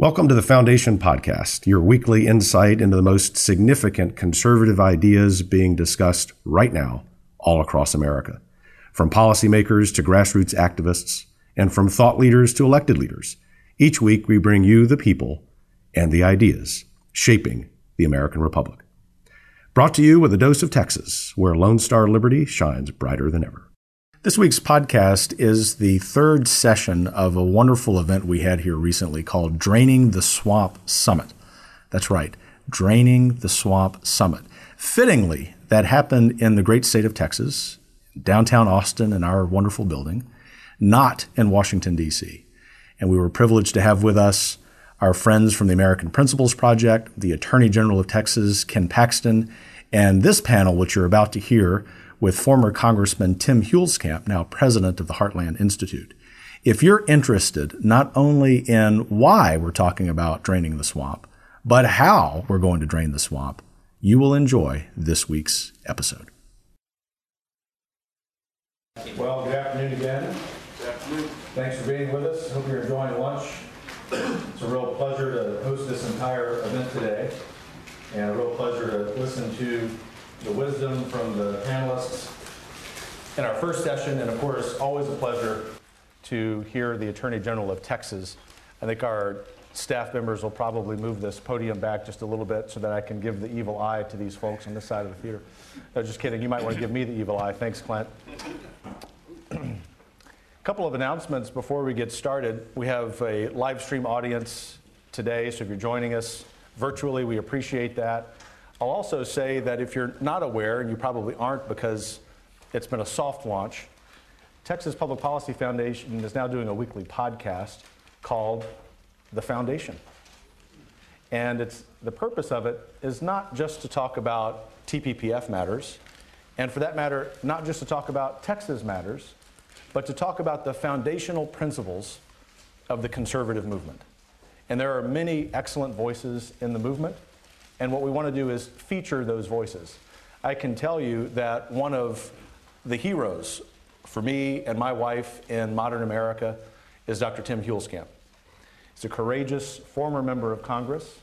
Welcome to the Foundation Podcast, your weekly insight into the most significant conservative ideas being discussed right now all across America. From policymakers to grassroots activists, and from thought leaders to elected leaders. Each week we bring you the people and the ideas shaping the American Republic. Brought to you with a dose of Texas, where Lone Star Liberty shines brighter than ever. This week's podcast is the third session of a wonderful event we had here recently called Draining the Swamp Summit. That's right, Draining the Swamp Summit. Fittingly, that happened in the great state of Texas, downtown Austin, in our wonderful building, not in Washington, D.C. And we were privileged to have with us our friends from the American Principles Project, the Attorney General of Texas, Ken Paxton, and this panel, which you're about to hear, with former Congressman Tim Huelskamp, now president of the Heartland Institute. If you're interested not only in why we're talking about draining the swamp, but how we're going to drain the swamp, you will enjoy this week's episode. Well, good afternoon again. Good afternoon. Thanks for being with us. Hope you're enjoying lunch. It's a real pleasure to host this entire event today, and a real pleasure to listen to the wisdom from the panelists in our first session, and of course, always a pleasure to hear the Attorney General of Texas. I think our staff members will probably move this podium back just a little bit so that I can give the evil eye to these folks on this side of the theater. No, just kidding. You might want to give me the evil eye. Thanks, Clint. a couple of announcements before we get started. We have a live stream audience today, so if you're joining us virtually, we appreciate that. I'll also say that if you're not aware, and you probably aren't because it's been a soft launch, Texas Public Policy Foundation is now doing a weekly podcast called The Foundation. And it's, the purpose of it is not just to talk about TPPF matters, and for that matter, not just to talk about Texas matters, but to talk about the foundational principles of the conservative movement. And there are many excellent voices in the movement. And what we want to do is feature those voices. I can tell you that one of the heroes for me and my wife in modern America is Dr. Tim Huelskamp. He's a courageous former member of Congress,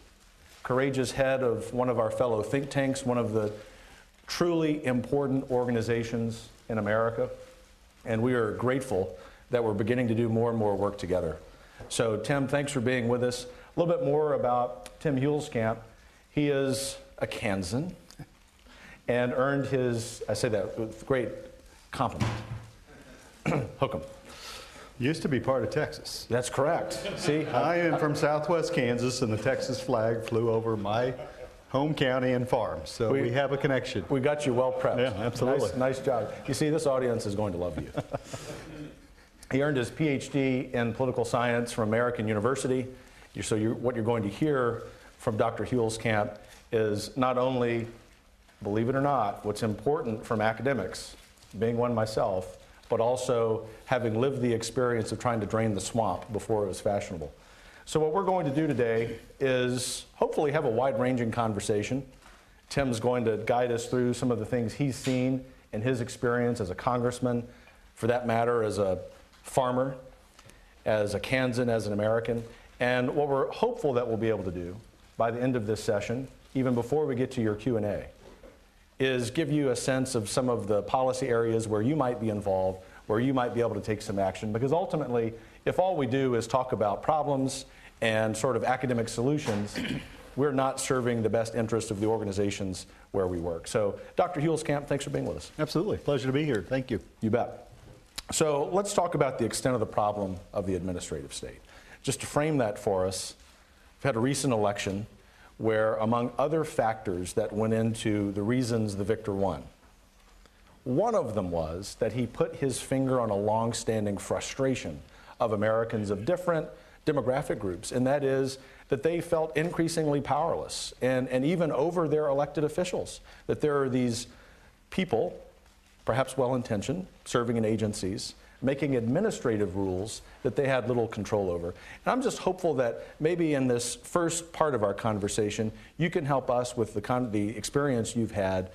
courageous head of one of our fellow think tanks, one of the truly important organizations in America. And we are grateful that we're beginning to do more and more work together. So, Tim, thanks for being with us. A little bit more about Tim Huelskamp. He is a Kansan and earned his, I say that with great compliment. Hook 'em. Used to be part of Texas. That's correct. See? I am from southwest Kansas, and the Texas flag flew over my home county and farm. So we, we have a connection. We got you well prepped. Yeah, absolutely. Nice, nice job. You see, this audience is going to love you. he earned his PhD in political science from American University. So you're, what you're going to hear from Dr. Huelskamp is not only, believe it or not, what's important from academics, being one myself, but also having lived the experience of trying to drain the swamp before it was fashionable. So, what we're going to do today is hopefully have a wide ranging conversation. Tim's going to guide us through some of the things he's seen in his experience as a congressman, for that matter, as a farmer, as a Kansan, as an American. And what we're hopeful that we'll be able to do by the end of this session, even before we get to your Q&A, is give you a sense of some of the policy areas where you might be involved, where you might be able to take some action. Because ultimately, if all we do is talk about problems and sort of academic solutions, we're not serving the best interest of the organizations where we work. So, Dr. Huelskamp, thanks for being with us. Absolutely. Pleasure to be here. Thank you. You bet. So, let's talk about the extent of the problem of the administrative state. Just to frame that for us, had a recent election where, among other factors that went into the reasons the victor won, one of them was that he put his finger on a long-standing frustration of Americans of different demographic groups, and that is that they felt increasingly powerless and, and even over their elected officials. That there are these people, perhaps well intentioned, serving in agencies, making administrative rules that they had little control over. And I'm just hopeful that maybe in this first part of our conversation, you can help us with the, con- the experience you've had.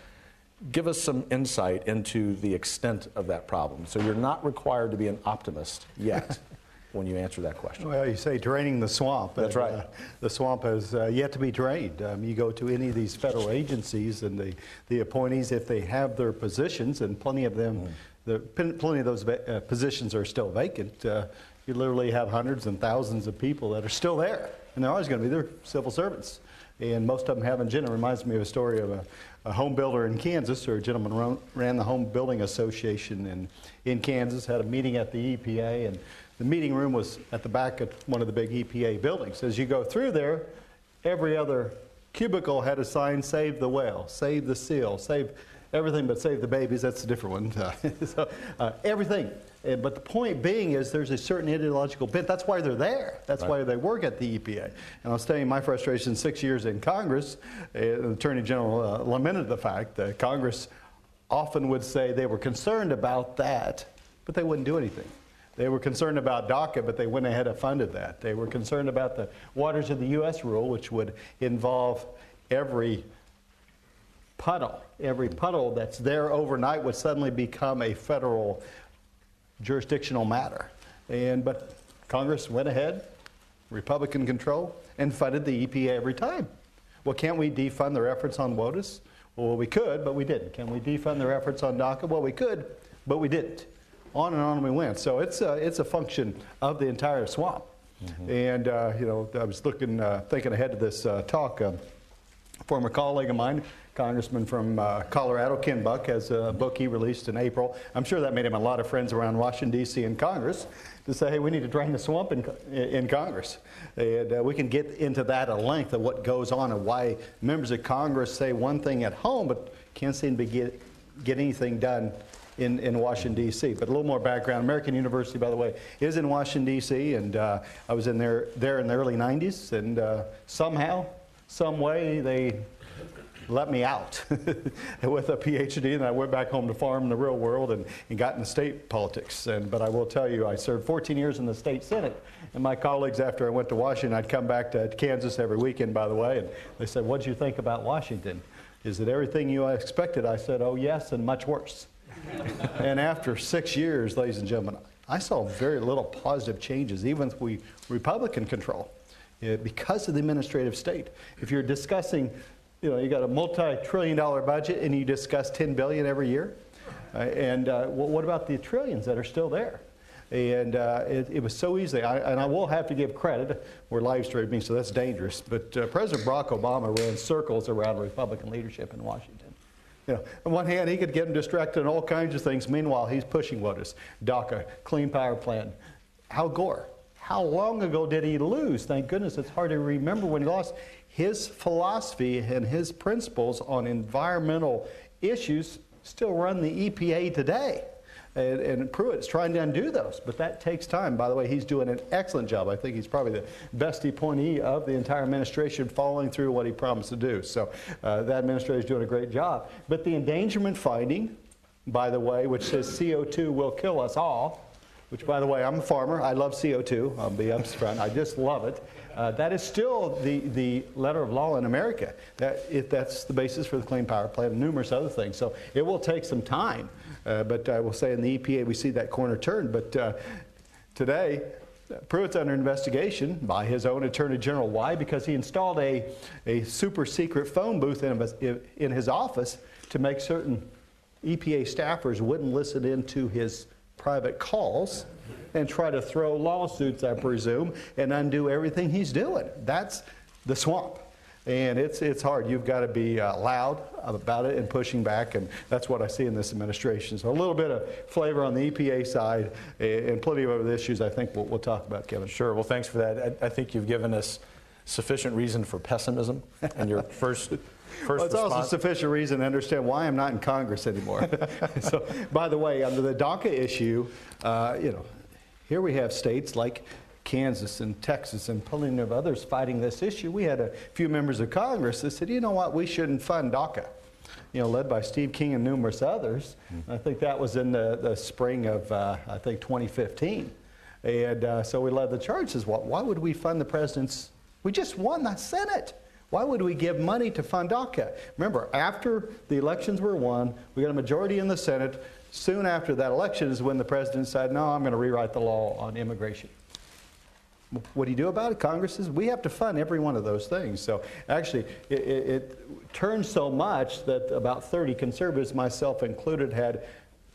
Give us some insight into the extent of that problem. So you're not required to be an optimist yet. when you answer that question. Well, you say draining the swamp. That's right. Uh, the swamp has uh, yet to be drained. Um, you go to any of these federal agencies and the, the appointees, if they have their positions, and plenty of them, mm. The, plenty of those uh, positions are still vacant, uh, you literally have hundreds and thousands of people that are still there. And they're always going to be there, civil servants. And most of them have agenda. It reminds me of a story of a, a home builder in Kansas, or a gentleman ran, ran the Home Building Association in, in Kansas, had a meeting at the EPA, and the meeting room was at the back of one of the big EPA buildings. As you go through there, every other cubicle had a sign, save the whale, save the seal, save everything but save the babies. That's a different one. so, uh, everything. But the point being is there's a certain ideological bent. That's why they're there. That's right. why they work at the EPA. And I was telling you my frustration six years in Congress. Uh, the Attorney General uh, lamented the fact that Congress often would say they were concerned about that, but they wouldn't do anything. They were concerned about DACA, but they went ahead and funded that. They were concerned about the Waters of the U.S. rule, which would involve every puddle. Every puddle that's there overnight would suddenly become a federal jurisdictional matter. And, but Congress went ahead, Republican control, and funded the EPA every time. Well, can't we defund their efforts on WOTUS? Well, we could, but we didn't. Can we defund their efforts on DACA? Well, we could, but we didn't on and on we went. So it's a, it's a function of the entire swamp. Mm-hmm. And, uh, you know, I was looking, uh, thinking ahead to this uh, talk. Um, former colleague of mine, Congressman from uh, Colorado, Ken Buck, has a book he released in April. I'm sure that made him a lot of friends around Washington, D.C. and Congress to say, hey, we need to drain the swamp in, in Congress. And uh, we can get into that at length of what goes on and why members of Congress say one thing at home but can't seem to get, get anything done in, in Washington, D.C. But a little more background. American University, by the way, is in Washington, D.C., and uh, I was in there, there in the early 90s, and uh, somehow, some way, they let me out with a PhD, and I went back home to farm in the real world and, and got into state politics. And, but I will tell you, I served 14 years in the state senate. And my colleagues, after I went to Washington, I'd come back to Kansas every weekend, by the way, and they said, What did you think about Washington? Is it everything you expected? I said, Oh, yes, and much worse and after six years, ladies and gentlemen, I saw very little positive changes, even with we Republican control, eh, because of the administrative state. If you're discussing, you know, you got a multi-trillion dollar budget and you discuss 10 billion every year, uh, and uh, well, what about the trillions that are still there? And uh, it, it, was so easy. I, and I will have to give credit. We're live streaming, so that's dangerous. But uh, President Barack Obama ran circles around Republican leadership in Washington. You know, on one hand, he could get them distracted on all kinds of things. Meanwhile, he's pushing what is DACA, Clean Power Plan. Al Gore, how long ago did he lose? Thank goodness it's hard to remember when he lost. His philosophy and his principles on environmental issues still run the EPA today. And, and Pruitt's trying to undo those, but that takes time. By the way, he's doing an excellent job. I think he's probably the best appointee of the entire administration following through what he promised to do. So uh, that administration is doing a great job. But the endangerment finding, by the way, which says CO2 will kill us all, which, by the way, I'm a farmer. I love CO2. I'll be upfront. I just love it. Uh, that is still the, the letter of law in America. That, it, that's the basis for the Clean Power Plan and numerous other things. So it will take some time. Uh, but I will say in the EPA, we see that corner turned. But uh, today, Pruitt's under investigation by his own Attorney General. Why? Because he installed a, a super secret phone booth in, in his office to make certain EPA staffers wouldn't listen into his private calls and try to throw lawsuits, I presume, and undo everything he's doing. That's the swamp. And it's, it's hard. You've got to be uh, loud about it and pushing back, and that's what I see in this administration. So a little bit of flavor on the EPA side and plenty of other issues I think we'll, we'll talk about, Kevin. Sure. Well, thanks for that. I, I think you've given us sufficient reason for pessimism in your first well, it's also sufficient reason to understand why I'm not in Congress anymore. so, by the way, under the DACA issue, uh, you know, here we have states like Kansas and Texas and plenty of others fighting this issue. We had a few members of Congress that said, you know what, we shouldn't fund DACA. You know, led by Steve King and numerous others. Mm-hmm. I think that was in the, the spring of, uh, I think, 2015. And uh, so we led the charge. Says, well, why would we fund the president's? We just won the Senate. Why would we give money to fund DACA? Remember, after the elections were won, we got a majority in the Senate. Soon after that election is when the president said, No, I'm going to rewrite the law on immigration. What do you do about it? Congress says we have to fund every one of those things. So actually, it, it, it turned so much that about 30 conservatives, myself included, had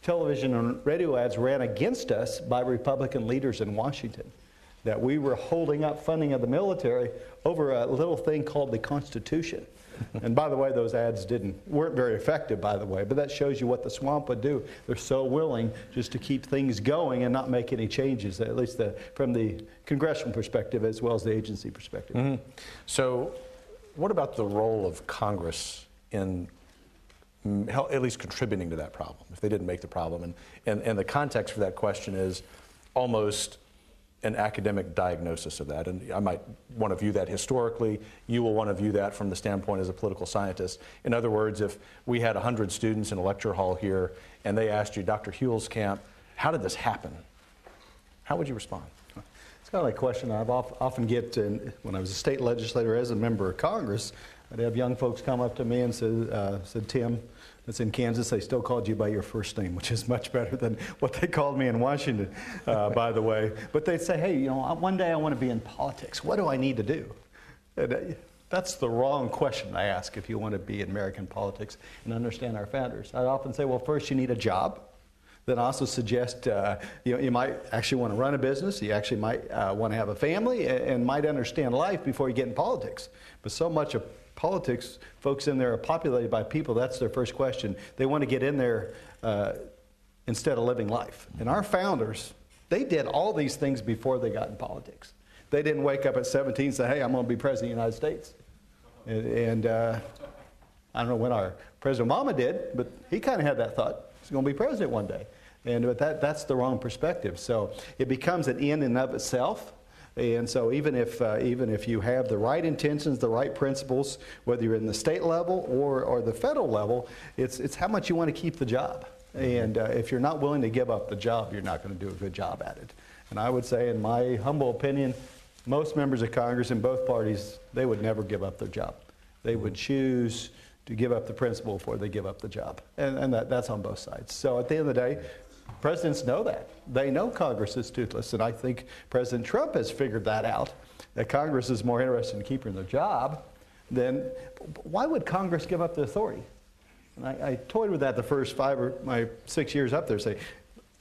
television and radio ads ran against us by Republican leaders in Washington. That we were holding up funding of the military over a little thing called the Constitution and by the way, those ads didn't weren't very effective, by the way. But that shows you what the swamp would do. They're so willing just to keep things going and not make any changes, at least the, from the congressional perspective as well as the agency perspective. Mm-hmm. So, what about the role of Congress in mm, at least contributing to that problem if they didn't make the problem? And, and, and the context for that question is almost an academic diagnosis of that. And I might want to view that historically. You will want to view that from the standpoint as a political scientist. In other words, if we had 100 students in a lecture hall here and they asked you, Dr. Huelskamp, how did this happen? How would you respond? It's kind of like a question I often get in, when I was a state legislator as a member of Congress. I'd have young folks come up to me and say, uh, said, Tim, that's in Kansas, they still called you by your first name, which is much better than what they called me in Washington, uh, by the way. But they'd say, hey, you know, one day I want to be in politics. What do I need to do? And, uh, that's the wrong question I ask if you want to be in American politics and understand our founders. I often say, well, first you need a job. Then I also suggest uh, you, know, you might actually want to run a business. You actually might uh, want to have a family and, and might understand life before you get in politics. But so much of politics, folks in there are populated by people. That's their first question. They want to get in there uh, instead of living life. And our founders, they did all these things before they got in politics. They didn't wake up at 17 and say, hey, I'm going to be president of the United States. And, and uh, I don't know when our President Obama did, but he kind of had that thought. He's going to be president one day. And but that, that's the wrong perspective. So it becomes an in and of itself. And so, even if, uh, even if you have the right intentions, the right principles, whether you're in the state level or, or the federal level, it's, it's how much you want to keep the job. And uh, if you're not willing to give up the job, you're not going to do a good job at it. And I would say, in my humble opinion, most members of Congress in both parties, they would never give up their job. They would choose to give up the principle before they give up the job. And, and that, that's on both sides. So at the end of the day, Presidents know that. They know Congress is toothless. And I think President Trump has figured that out, that Congress is more interested in keeping their job than why would Congress give up the authority? And I, I toyed with that the first five or my six years up there, say,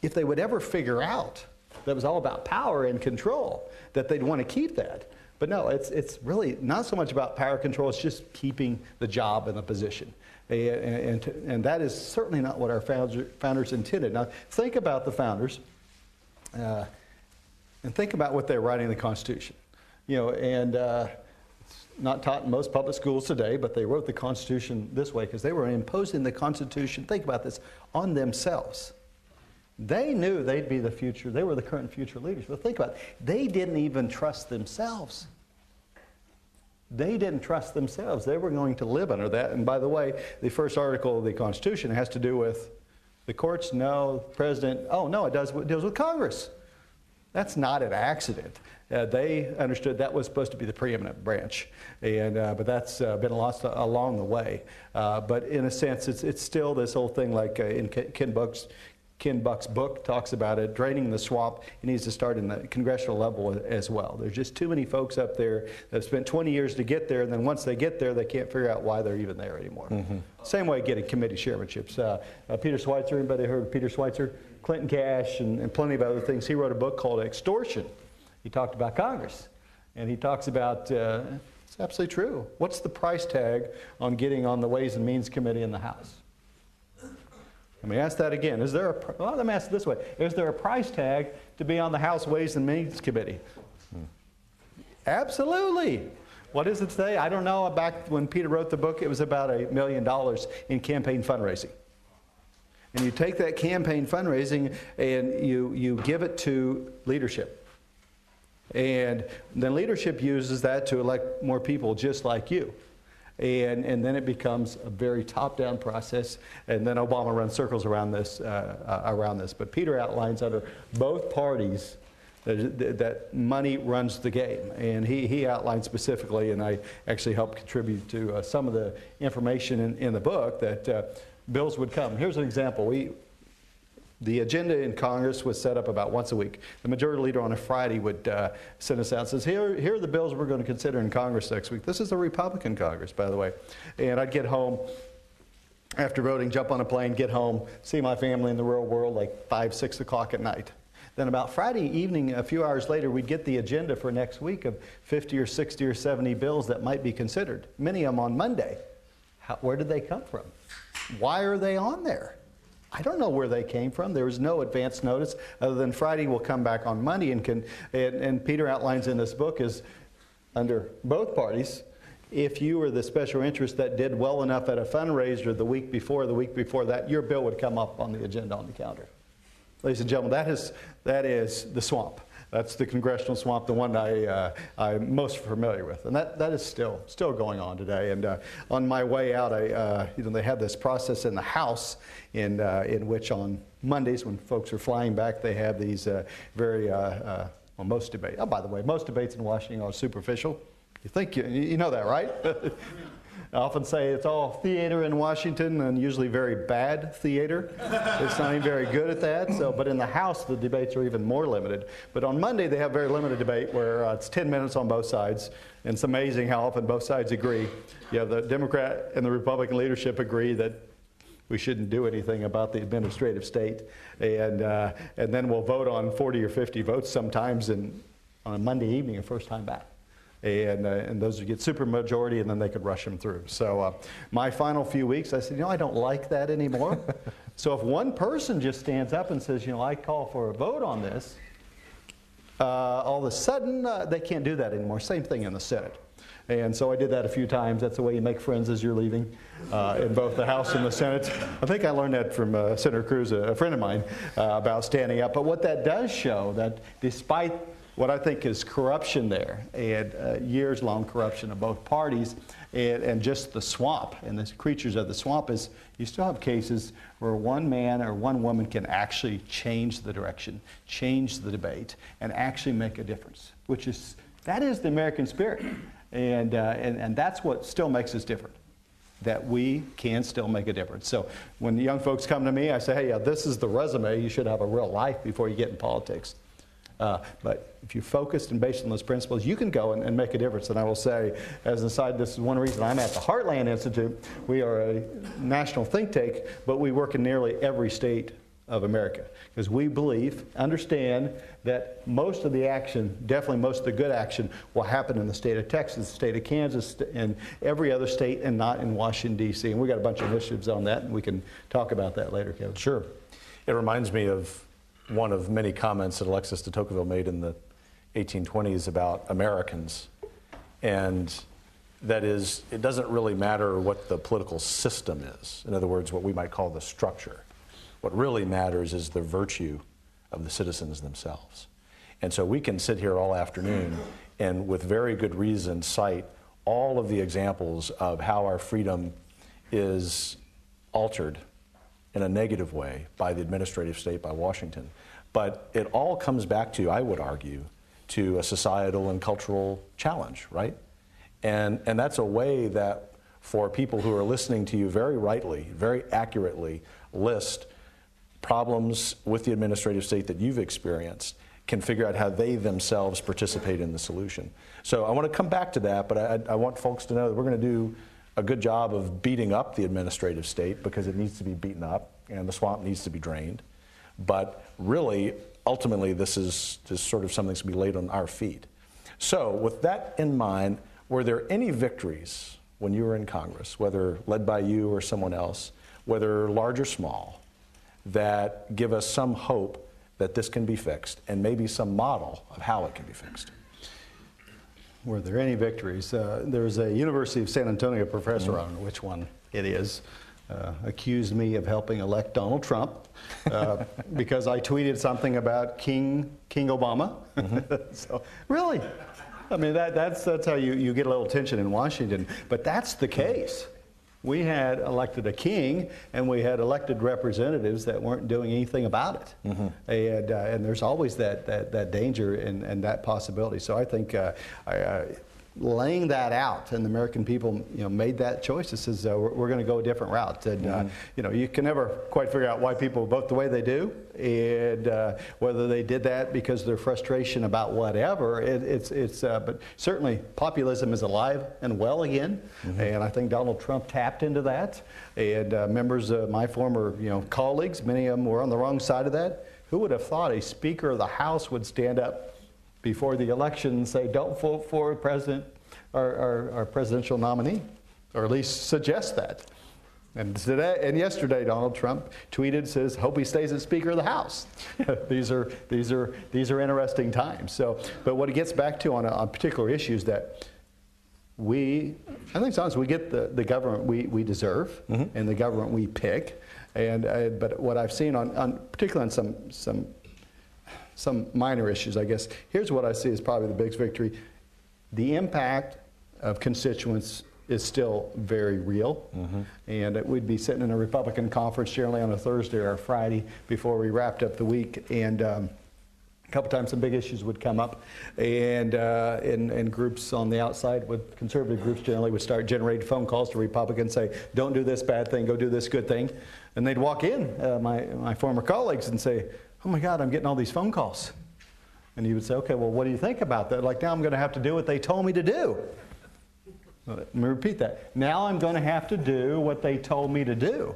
if they would ever figure out that it was all about power and control, that they'd want to keep that. But no, it's, it's really not so much about power control, it's just keeping the job and the position. And, and, that is certainly not what our founders, founders intended. Now, think about the founders uh, and think about what they're writing in the Constitution. You know, and uh, it's not taught in most public schools today, but they wrote the Constitution this way because they were imposing the Constitution, think about this, on themselves. They knew they'd be the future, they were the current future leaders. But think about it, they didn't even trust themselves they didn't trust themselves. They were going to live under that. And by the way, the first article of the Constitution has to do with the courts, no, president, oh, no, it, does, it deals with Congress. That's not an accident. Uh, they understood that was supposed to be the preeminent branch, and, uh, but that's uh, been lost along the way. Uh, but in a sense, it's, it's still this whole thing like uh, in Ken Buck's, Ken Buck's book talks about it, draining the swamp. It needs to start in the congressional level as well. There's just too many folks up there that have spent 20 years to get there, and then once they get there, they can't figure out why they're even there anymore. Mm-hmm. Same way getting committee chairmanships. Uh, uh, Peter Schweizer, anybody heard of Peter Schweizer? Clinton Cash and, and plenty of other things. He wrote a book called Extortion. He talked about Congress, and he talks about uh, it's absolutely true. What's the price tag on getting on the Ways and Means Committee in the House? Let me ask that again. Is there a, well, let me ask it this way. Is there a price tag to be on the House Ways and Means Committee? Hmm. Absolutely. What is it today? I don't know. Back when Peter wrote the book, it was about a million dollars in campaign fundraising. And you take that campaign fundraising and you, you give it to leadership. And then leadership uses that to elect more people just like you. And, and then it becomes a very top-down process. And then Obama runs circles around this, uh, uh, around this. But Peter outlines under both parties that, that, money runs the game. And he, he outlined specifically, and I actually helped contribute to uh, some of the information in, in the book that uh, bills would come. Here's an example. We, The agenda in Congress was set up about once a week. The majority leader on a Friday would uh, send us out and says, here, here are the bills we're going to consider in Congress next week. This is a Republican Congress, by the way. And I'd get home after voting, jump on a plane, get home, see my family in the real world like 5, 6 o'clock at night. Then about Friday evening, a few hours later, we'd get the agenda for next week of 50 or 60 or 70 bills that might be considered, many of them on Monday. How, where did they come from? Why are they on there? I don't know where they came from. There was no advance notice other than Friday will come back on Monday. And, can, and, and Peter outlines in this book is under both parties, if you were the special interest that did well enough at a fundraiser the week before, the week before that, your bill would come up on the agenda on the calendar. Ladies and gentlemen, that is, that is the swamp. That's the congressional swamp, the one I, uh, I'm most familiar with. And that, that is still, still going on today. And uh, on my way out, I, uh, you know, they have this process in the House in, uh, in which on Mondays, when folks are flying back, they have these uh, very, uh, well, most debates. Oh, by the way, most debates in Washington are superficial. You think you, you know that, right? I often say it's all theater in Washington and usually very bad theater. it's not even very good at that. So, but in the House, the debates are even more limited. But on Monday, they have very limited debate where uh, it's 10 minutes on both sides. And it's amazing how often both sides agree. You have the Democrat and the Republican leadership agree that we shouldn't do anything about the administrative state. And, uh, and then we'll vote on 40 or 50 votes sometimes in, on a Monday evening, the first time back and, uh, and those would get super majority, and then they could rush them through. So uh, my final few weeks, I said, you know, I don't like that anymore. so if one person just stands up and says, you know, I call for a vote on this, uh, all of a sudden uh, they can't do that anymore. Same thing in the Senate. And so I did that a few times. That's the way you make friends as you're leaving uh, in both the House and the Senate. I think I learned that from uh, Senator Cruz, a, a friend of mine, uh, about standing up. But what that does show that despite what I think is corruption there, and uh, years long corruption of both parties, and, and, just the swamp and the creatures of the swamp is you still have cases where one man or one woman can actually change the direction, change the debate, and actually make a difference, which is that is the American spirit. And, uh, and, and that's what still makes us different that we can still make a difference. So when young folks come to me, I say, hey, yeah, this is the resume. You should have a real life before you get in politics. Uh, but if you're focused and based on those principles, you can go and, and, make a difference. And I will say, as an aside, this is one reason I'm at the Heartland Institute. We are a national think tank, but we work in nearly every state of America because we believe, understand that most of the action, definitely most of the good action, will happen in the state of Texas, the state of Kansas, and every other state, and not in Washington, D.C. And we've got a bunch of initiatives on that, and we can talk about that later, Kevin. Sure. It reminds me of one of many comments that Alexis de Tocqueville made in the 1820s about Americans. And that is, it doesn't really matter what the political system is. In other words, what we might call the structure. What really matters is the virtue of the citizens themselves. And so we can sit here all afternoon and, with very good reason, cite all of the examples of how our freedom is altered in a negative way by the administrative state, by Washington. But it all comes back to, I would argue, to a societal and cultural challenge, right? And, and that's a way that for people who are listening to you very rightly, very accurately list problems with the administrative state that you've experienced can figure out how they themselves participate in the solution. So I want to come back to that, but I, I want folks to know that we're going to do a good job of beating up the administrative state because it needs to be beaten up and the swamp needs to be drained. But really, ultimately, this is just sort of something to be laid on our feet. So, with that in mind, were there any victories when you were in Congress, whether led by you or someone else, whether large or small, that give us some hope that this can be fixed and maybe some model of how it can be fixed? Were there any victories? Uh, there's a University of San Antonio professor, mm-hmm. I don't know which one it is, uh, accused me of helping elect Donald Trump uh, because I tweeted something about King King Obama. Mm-hmm. so really, I mean that, that's that's how you, you get a little tension in Washington. But that's the case. We had elected a king, and we had elected representatives that weren't doing anything about it. Mm-hmm. And, uh, and there's always that, that, that danger and, and that possibility. So I think uh, I, laying that out, and the American people, you know, made that choice. It says uh, we're, we're going to go a different route. And uh, Mm-hmm. you know, you can never quite figure out why people vote the way they do, and uh, whether they did that because of their frustration about whatever. It, it's it's. Uh, but certainly, populism is alive and well again, Mm-hmm. and I think Donald Trump tapped into that. And uh, members of my former, you know, colleagues, many of them were on the wrong side of that. Who would have thought a Speaker of the House would stand up before the election and say, "Don't vote for President our, our, our presidential nominee," or at least suggest that. And today and yesterday, Donald Trump tweeted, says, "Hope he stays as Speaker of the House." these are these are these are interesting times. So, but what it gets back to on, on particular issues that we, I think sometimes we get the, the government we, we deserve and the government we pick. And uh, but what I've seen on, on particularly on some some some minor issues, I guess. Here's what I see as probably the biggest victory: the impact of constituents is still very real. And it- we'd be sitting in a Republican conference generally on a Thursday or a Friday before we wrapped up the week, and. Um, a couple times some big issues would come up, and, uh, and, and groups on the outside, would, conservative groups generally, would start generating phone calls to Republicans, say, don't do this bad thing, go do this good thing. And they'd walk in, uh, my, my former colleagues, and say, oh my God, I'm getting all these phone calls. And you would say, okay, well, what do you think about that? Like, now I'm going to have to do what they told me to do. Let me repeat that. Now I'm going to have to do what they told me to do.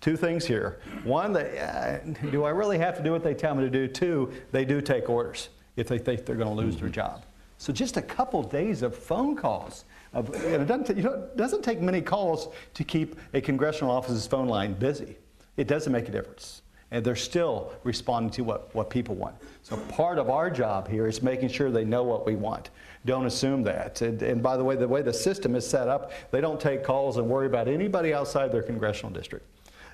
Two things here. One, they, uh, do I really have to do what they tell me to do? Two, they do take orders if they think they're going to lose their job. So just a couple days of phone calls. Of, it doesn't, ta- you know, it doesn't take many calls to keep a congressional office's phone line busy. It doesn't make a difference. And they're still responding to what, what people want. So part of our job here is making sure they know what we want. Don't assume that. And, and by the way, the way the system is set up, they don't take calls and worry about anybody outside their congressional district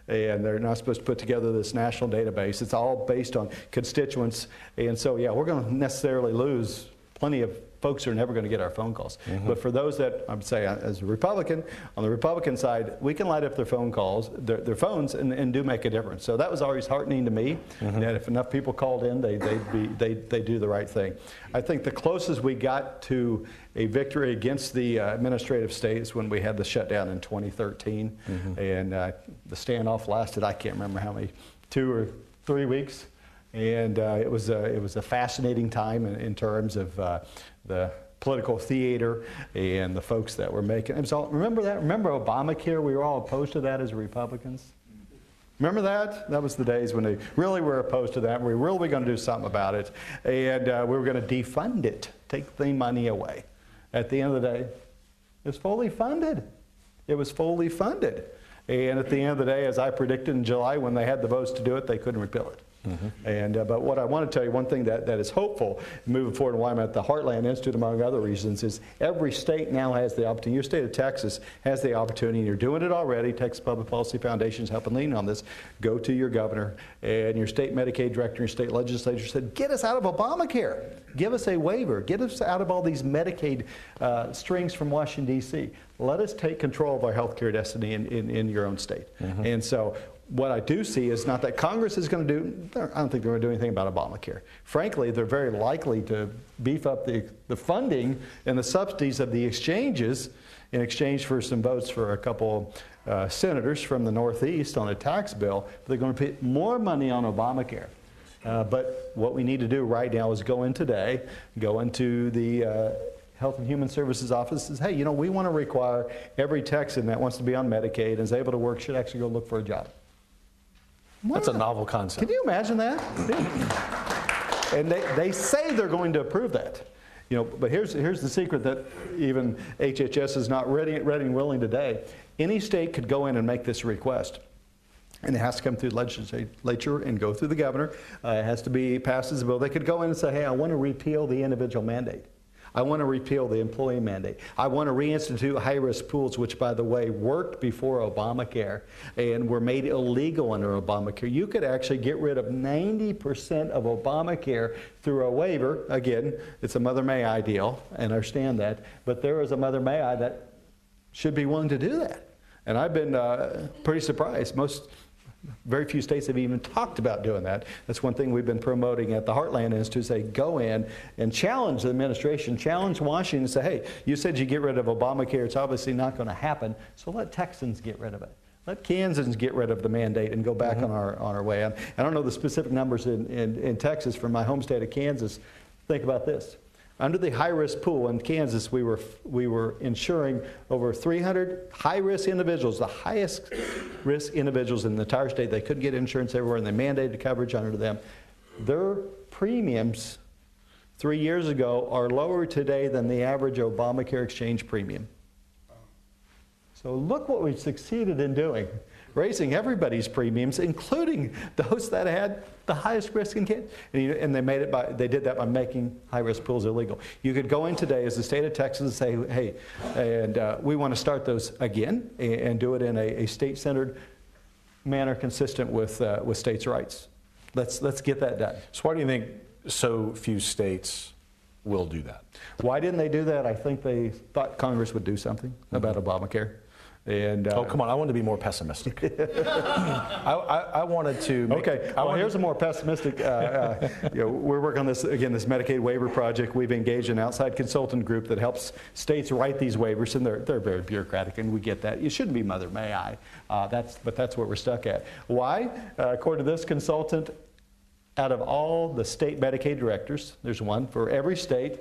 and they're not supposed to put together this national database. It's all based on constituents, and so yeah, we're going to necessarily lose plenty of folks are never going to get our phone calls. But for those that I would say, uh, as a Republican, on the Republican side, we can light up their phone calls, their, their phones, and, and do make a difference. So that was always heartening to me. That if enough people called in, they they'd be they they do the right thing. I think the closest we got to a victory against the uh, administrative states when we had the shutdown in 2013, and uh, the standoff lasted I can't remember how many, two or three weeks, and uh, it was a, it was a fascinating time in, in terms of uh, the political theater and the folks that were making. And so remember that? Remember Obamacare? We were all opposed to that as Republicans. Remember that? That was the days when they really were opposed to that. We were really going to do something about it. And uh, we were going to defund it, take the money away. At the end of the day, it was fully funded. It was fully funded. And at the end of the day, as I predicted in July, when they had the votes to do it, they couldn't repeal it. And, uh, but what I want to tell you, one thing that, that is hopeful moving forward and why I'm at the Heartland Institute, among other reasons, is every state now has the opportunity. Your state of Texas has the opportunity, and you're doing it already. Texas Public Policy Foundation is helping lean on this. Go to your governor and your state Medicaid director, your state legislature said, get us out of Obamacare. Give us a waiver. Get us out of all these Medicaid uh, strings from Washington, D.C. Let us take control of our health care destiny in, in, in your own state. And so what I do see is not that Congress is going to do, I don't think they're going to do anything about Obamacare. Frankly, they're very likely to beef up the, the funding and the subsidies of the exchanges in exchange for some votes for a couple uh, senators from the Northeast on a tax bill. They're going to put more money on Obamacare. Uh, but what we need to do right now is go in today, go into the uh, Health and Human Services office and say, hey, you know, we want to require every Texan that wants to be on Medicaid and is able to work should actually go look for a job. Why That's a novel concept. Can you imagine that? and they, they say they're going to approve that. You know, but here's, here's the secret that even HHS is not ready, ready and willing today. Any state could go in and make this request. And it has to come through the legislature and go through the governor. Uh, it has to be passed as a bill. They could go in and say, hey, I want to repeal the individual mandate. I want to repeal the employee mandate. I want to reinstitute high risk pools, which, by the way, worked before Obamacare and were made illegal under Obamacare. You could actually get rid of 90% of Obamacare through a waiver. Again, it's a Mother May I deal, and I understand that. But there is a Mother May I that should be willing to do that. And I've been uh, pretty surprised. Most Very few states have even talked about doing that. That's one thing we've been promoting at the Heartland is to say, go in and challenge the administration, challenge Washington and say, hey, you said you get rid of Obamacare. It's obviously not going to happen. So let Texans get rid of it. Let Kansans get rid of the mandate and go back mm-hmm. on, our, on our way. I don't know the specific numbers in, in, in Texas from my home state of Kansas. Think about this. Under the high risk pool in Kansas, we were, we were insuring over 300 high risk individuals, the highest risk individuals in the entire state. They couldn't get insurance everywhere, and they mandated coverage under them. Their premiums three years ago are lower today than the average Obamacare exchange premium. So look what we've succeeded in doing raising everybody's premiums, including those that had the highest risk in Kansas. And, they made it by they did that by making high risk pools illegal. You could go in today as the state of Texas and say, hey, and uh, we want to start those again and, and do it in a, a state centered manner consistent with uh, with states' rights. Let's let's get that done. So why do you think so few states will do that? Why didn't they do that? I think they thought Congress would do something mm-hmm. about Obamacare. And, uh, oh, come on. I wanted to be more pessimistic. I, I, I, wanted to. Make, okay. well, here's a more pessimistic. Uh, uh, you know, we're working on this, again, this Medicaid waiver project. We've engaged an outside consultant group that helps states write these waivers, and they're, they're very bureaucratic, and we get that. You shouldn't be Mother May I. Uh, that's, but that's what we're stuck at. Why? Uh, according to this consultant, out of all the state Medicaid directors, there's one for every state,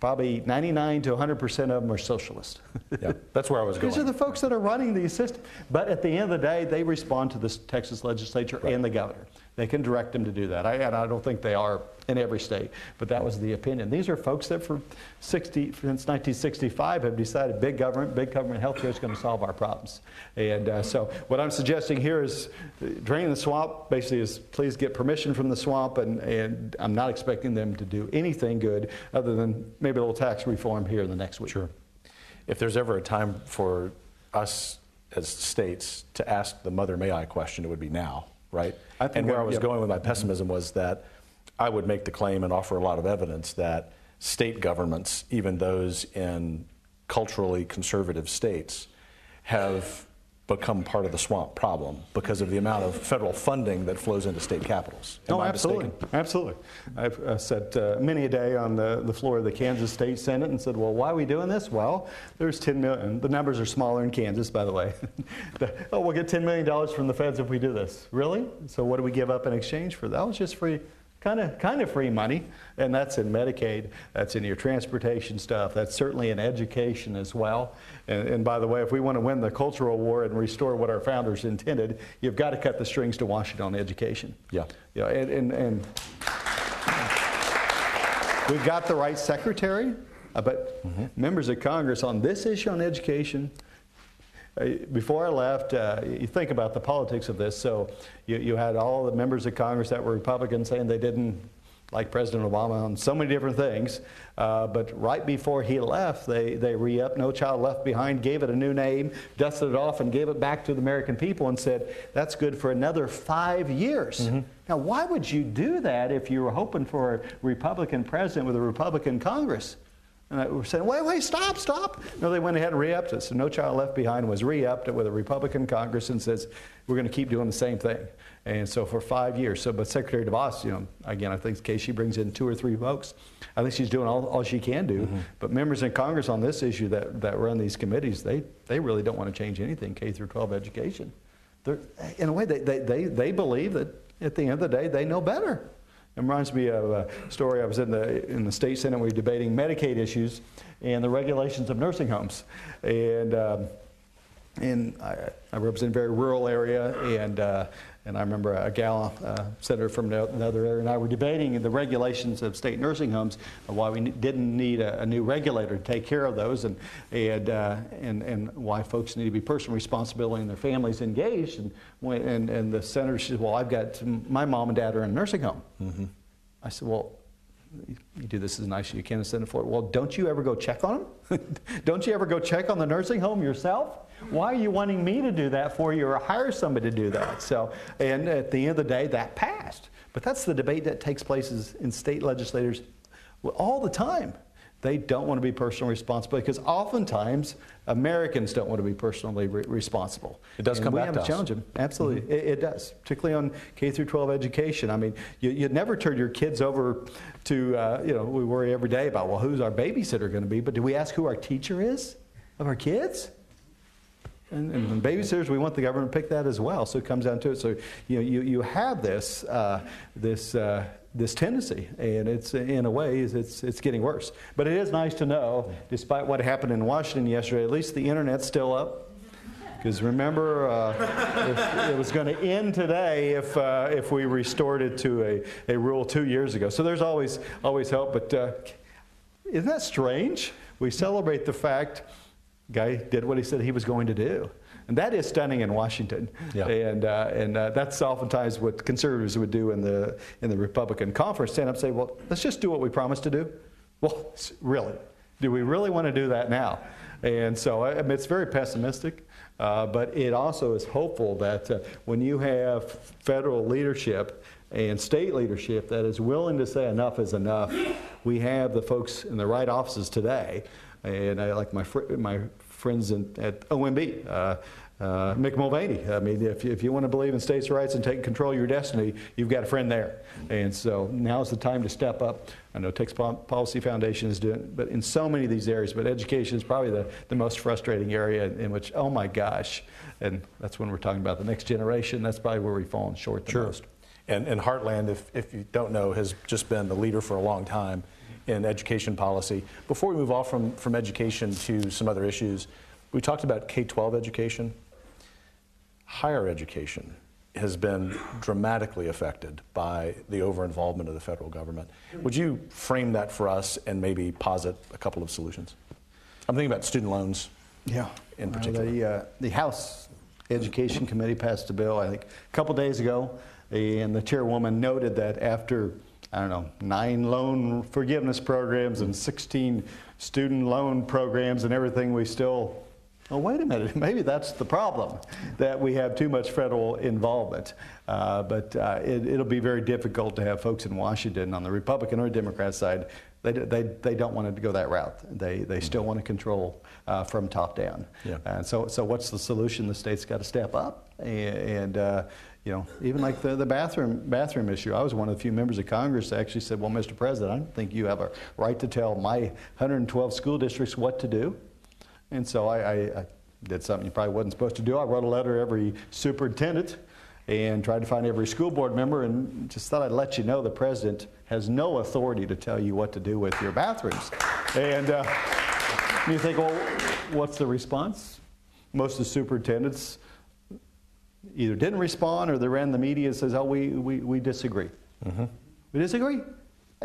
Probably 99 to 100% of them are socialist. yeah, that's where I was going. These are the folks that are running the system. But at the end of the day, they respond to the Texas legislature right. and the governor. They can direct them to do that. I, and I don't think they are in every state, but that was the opinion. These are folks that for 60, since 1965 have decided big government, big government health care is going to solve our problems. And uh, so what I'm suggesting here is draining the swamp basically is please get permission from the swamp, and, and I'm not expecting them to do anything good other than maybe a little tax reform here in the next week. Sure. If there's ever a time for us as states to ask the mother may I question, it would be now, right? and where I was going with my pessimism was that I would make the claim and offer a lot of evidence that state governments, even those in culturally conservative states, have become part of the swamp problem because of the amount of federal funding that flows into state capitals. Am oh, absolutely. Mistaken? Absolutely. I've uh, said uh, many a day on the, the floor of the Kansas State Senate and said, well, why are we doing this? Well, there's 10 million. The numbers are smaller in Kansas, by the way. the, oh, we'll get $10 million from the feds if we do this. Really? So what do we give up in exchange for that? Well, it's just free kind of kind of free money and that's in medicaid that's in your transportation stuff that's certainly in education as well. And, and, by the way if we want to win the cultural war and restore what our founders intended you've got to cut the strings to washington on education. Yeah. Yeah and, and, and we've got the right secretary uh, but mm-hmm. members of congress on this issue on education before I left, uh, you think about the politics of this. So you, you had all the members of Congress that were Republicans saying they didn't like President Obama on so many different things. Uh, but right before he left, they, they re upped No Child Left Behind, gave it a new name, dusted it off, and gave it back to the American people and said, that's good for another five years. Mm-hmm. Now, why would you do that if you were hoping for a Republican president with a Republican Congress? And we're saying, wait, wait, stop, stop. No, they went ahead and re-upped it. So No Child Left Behind was re-upped it with a Republican Congress and says, we're going to keep doing the same thing. And so for five years. So, but Secretary DeVos, you know, again, I think in case she brings in two or three folks, I think she's doing all, all she can do. Mm-hmm. But members in Congress on this issue that, that run these committees, they, they really don't want to change anything K through 12 education. They're, in a way, they, they, they, they believe that at the end of the day, they know better. It reminds me of a story. I was in the, in the state senate. We were debating Medicaid issues and the regulations of nursing homes. And, um, and I, I, represent a very rural area, and, uh, and I remember a gal, uh, senator from another area, and I were debating the regulations of state nursing homes, why we didn't need a, a new regulator to take care of those, and, and, uh, and, and why folks need to be personal responsibility and their families engaged. And, when, and, and the senator said, Well, I've got my mom and dad are in a nursing home. Mm-hmm. I said, Well, you do this as nice as you can and send it for it. Well, don't you ever go check on them? don't you ever go check on the nursing home yourself? Why are you wanting me to do that for you or hire somebody to do that? So, and at the end of the day, that passed. But that's the debate that takes place in state legislators all the time. They don't want to be personally responsible because oftentimes Americans don't want to be personally re- responsible. It does and come we back have to challenge them. Absolutely, it, it does. Particularly on K through 12 education. I mean, you, you never turn your kids over to uh, you know. We worry every day about well, who's our babysitter going to be, but do we ask who our teacher is of our kids? And, and babysitters, we want the government to pick that as well. So it comes down to it. So you know, you, you have this uh, this uh, this tendency, and it's in a way it's it's getting worse. But it is nice to know, despite what happened in Washington yesterday, at least the internet's still up. Because remember, uh, it was going to end today if, uh, if we restored it to a, a rule two years ago. So there's always, always hope. But uh, isn't that strange? We celebrate the fact guy did what he said he was going to do. And that is stunning in Washington. Yeah. And, uh, and uh, that's oftentimes what conservatives would do in the, in the Republican conference stand up and say, well, let's just do what we promised to do. Well, really? Do we really want to do that now? And so I mean, it's very pessimistic, uh, but it also is hopeful that uh, when you have federal leadership and state leadership that is willing to say enough is enough, we have the folks in the right offices today. And I like my, fr- my friends in, at OMB, uh, uh, Mick Mulvaney. I mean, if you, if you want to believe in states' rights and take control of your destiny, you've got a friend there. And so now's the time to step up. I know Texas Policy Foundation is doing it, but in so many of these areas, but education is probably the, the most frustrating area in which, oh my gosh, and that's when we're talking about the next generation, that's probably where we've fallen short the most. And, and Heartland, if, if you don't know, has just been the leader for a long time in education policy. Before we move off from, from education to some other issues, we talked about K 12 education. Higher education has been dramatically affected by the over involvement of the federal government. Would you frame that for us and maybe posit a couple of solutions? I'm thinking about student loans. Yeah. in Uh, particular. the, uh, the House Education Committee passed a bill, I think, a couple days ago, and the chairwoman noted that after, I don't know, nine loan forgiveness programs and 16 student loan programs and everything, we still, oh, wait a minute, maybe that's the problem, that we have too much federal involvement. Uh, but uh, it, it'll be very difficult to have folks in Washington on the Republican or Democrat side they, they, they don't want to go that route. They, they still want to control uh, from top down. Yeah. And so, so what's the solution? The state's got to step up. And, and uh, you know, even like the, the bathroom, bathroom issue, I was one of the few members of Congress that actually said, well, Mr. President, I don't think you have a right to tell my 112 school districts what to do. And so I, I, I did something you probably wasn't supposed to do. I wrote a letter to every superintendent and tried to find every school board member and just thought I'd let you know the president has no authority to tell you what to do with your bathrooms. And uh, you think, well, what's the response? Most of the superintendents either didn't respond or they ran the media and says, oh, we, we, we disagree. We disagree.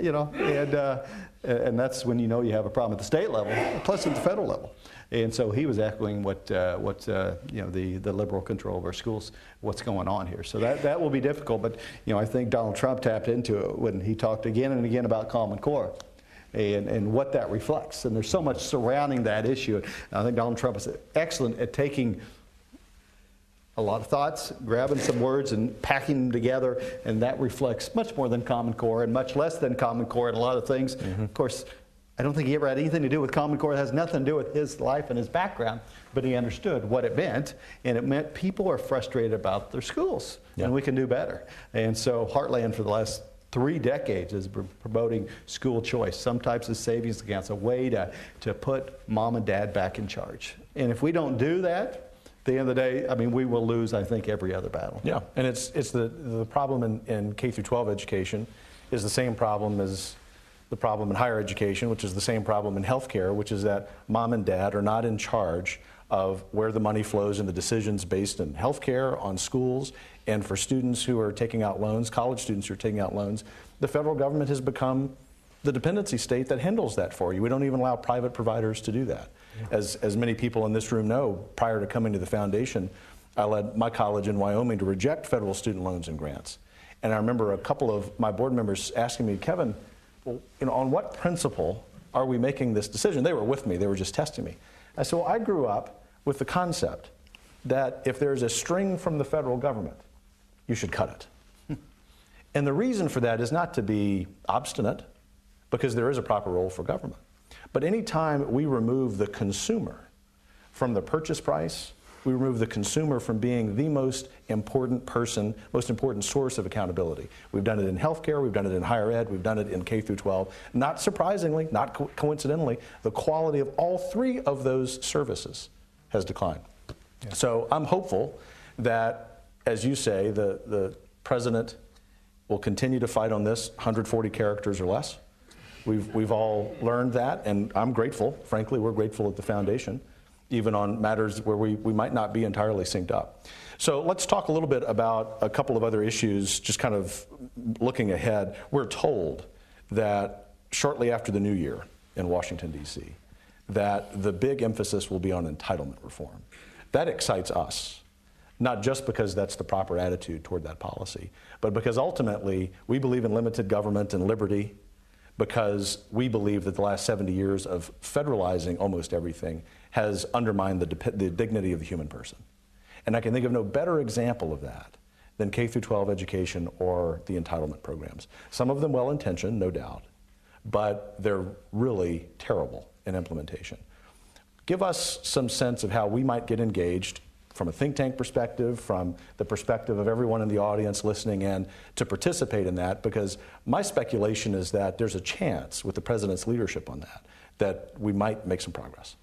You know, and, uh, and that's when you know you have a problem at the state level, plus at the federal level. And so he was echoing what, uh, what uh, you know, the, the liberal control of our schools, what's going on here. So that, that will be difficult, but you know, I think Donald Trump tapped into it when he talked again and again about Common Core and, and what that reflects. And there's so much surrounding that issue. I think Donald Trump is excellent at taking a lot of thoughts, grabbing some words and packing them together, and that reflects much more than Common Core and much less than Common Core and a lot of things. Mm-hmm. Of course, I don't think he ever had anything to do with Common Core. It has nothing to do with his life and his background, but he understood what it meant, and it meant people are frustrated about their schools, Yeah. and we can do better. And so Heartland for the last three decades is pr- promoting school choice, some types of savings accounts, a way to, to put mom and dad back in charge. And if we don't do that, at the end of the day, I mean, we will lose, I think, every other battle. Yeah, and it's, it's the, the problem in, in K through 12 education is the same problem as the problem in higher education, which is the same problem in healthcare, which is that mom and dad are not in charge of where the money flows and the decisions based in healthcare, on schools, and for students who are taking out loans, college students who are taking out loans. The federal government has become the dependency state that handles that for you. We don't even allow private providers to do that. As, as many people in this room know, prior to coming to the foundation, I led my college in Wyoming to reject federal student loans and grants. And I remember a couple of my board members asking me, Kevin, well, you know, on what principle are we making this decision? They were with me, they were just testing me. I said, well, I grew up with the concept that if there's a string from the federal government, you should cut it. And the reason for that is not to be obstinate, because there is a proper role for government. But anytime we remove the consumer from the purchase price, we remove the consumer from being the most important person, most important source of accountability. We've done it in healthcare, we've done it in higher ed, we've done it in K through 12. Not surprisingly, not co- coincidentally, the quality of all three of those services has declined. Yeah. So I'm hopeful that, as you say, the, the president will continue to fight on this 140 characters or less. We've, we've all learned that, and I'm grateful. Frankly, we're grateful at the foundation even on matters where we, we might not be entirely synced up. So let's talk a little bit about a couple of other issues, just kind of looking ahead. We're told that shortly after the new year in Washington, D.C., that the big emphasis will be on entitlement reform. That excites us, not just because that's the proper attitude toward that policy, but because ultimately we believe in limited government and liberty because we believe that the last 70 years of federalizing almost everything has undermined the, the dignity of the human person. And I can think of no better example of that than K through 12 education or the entitlement programs. Some of them well intentioned, no doubt, but they're really terrible in implementation. Give us some sense of how we might get engaged from a think tank perspective, from the perspective of everyone in the audience listening in, to participate in that, because my speculation is that there's a chance with the president's leadership on that, that we might make some progress.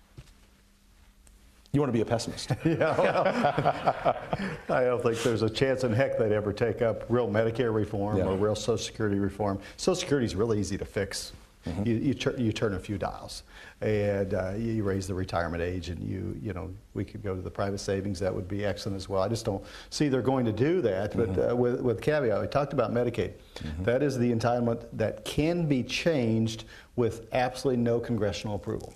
You want to be a pessimist. yeah, I don't think there's a chance in heck they'd ever take up real Medicare reform yeah. or real Social Security reform. Social Security is really easy to fix. Mm-hmm. You, you, tur- you, turn a few dials and uh, you raise the retirement age and you, you know, we could go to the private savings. That would be excellent as well. I just don't see they're going to do that. Mm-hmm. But uh, with, with caveat, we talked about Medicaid. Mm-hmm. That is the entitlement that can be changed with absolutely no congressional approval.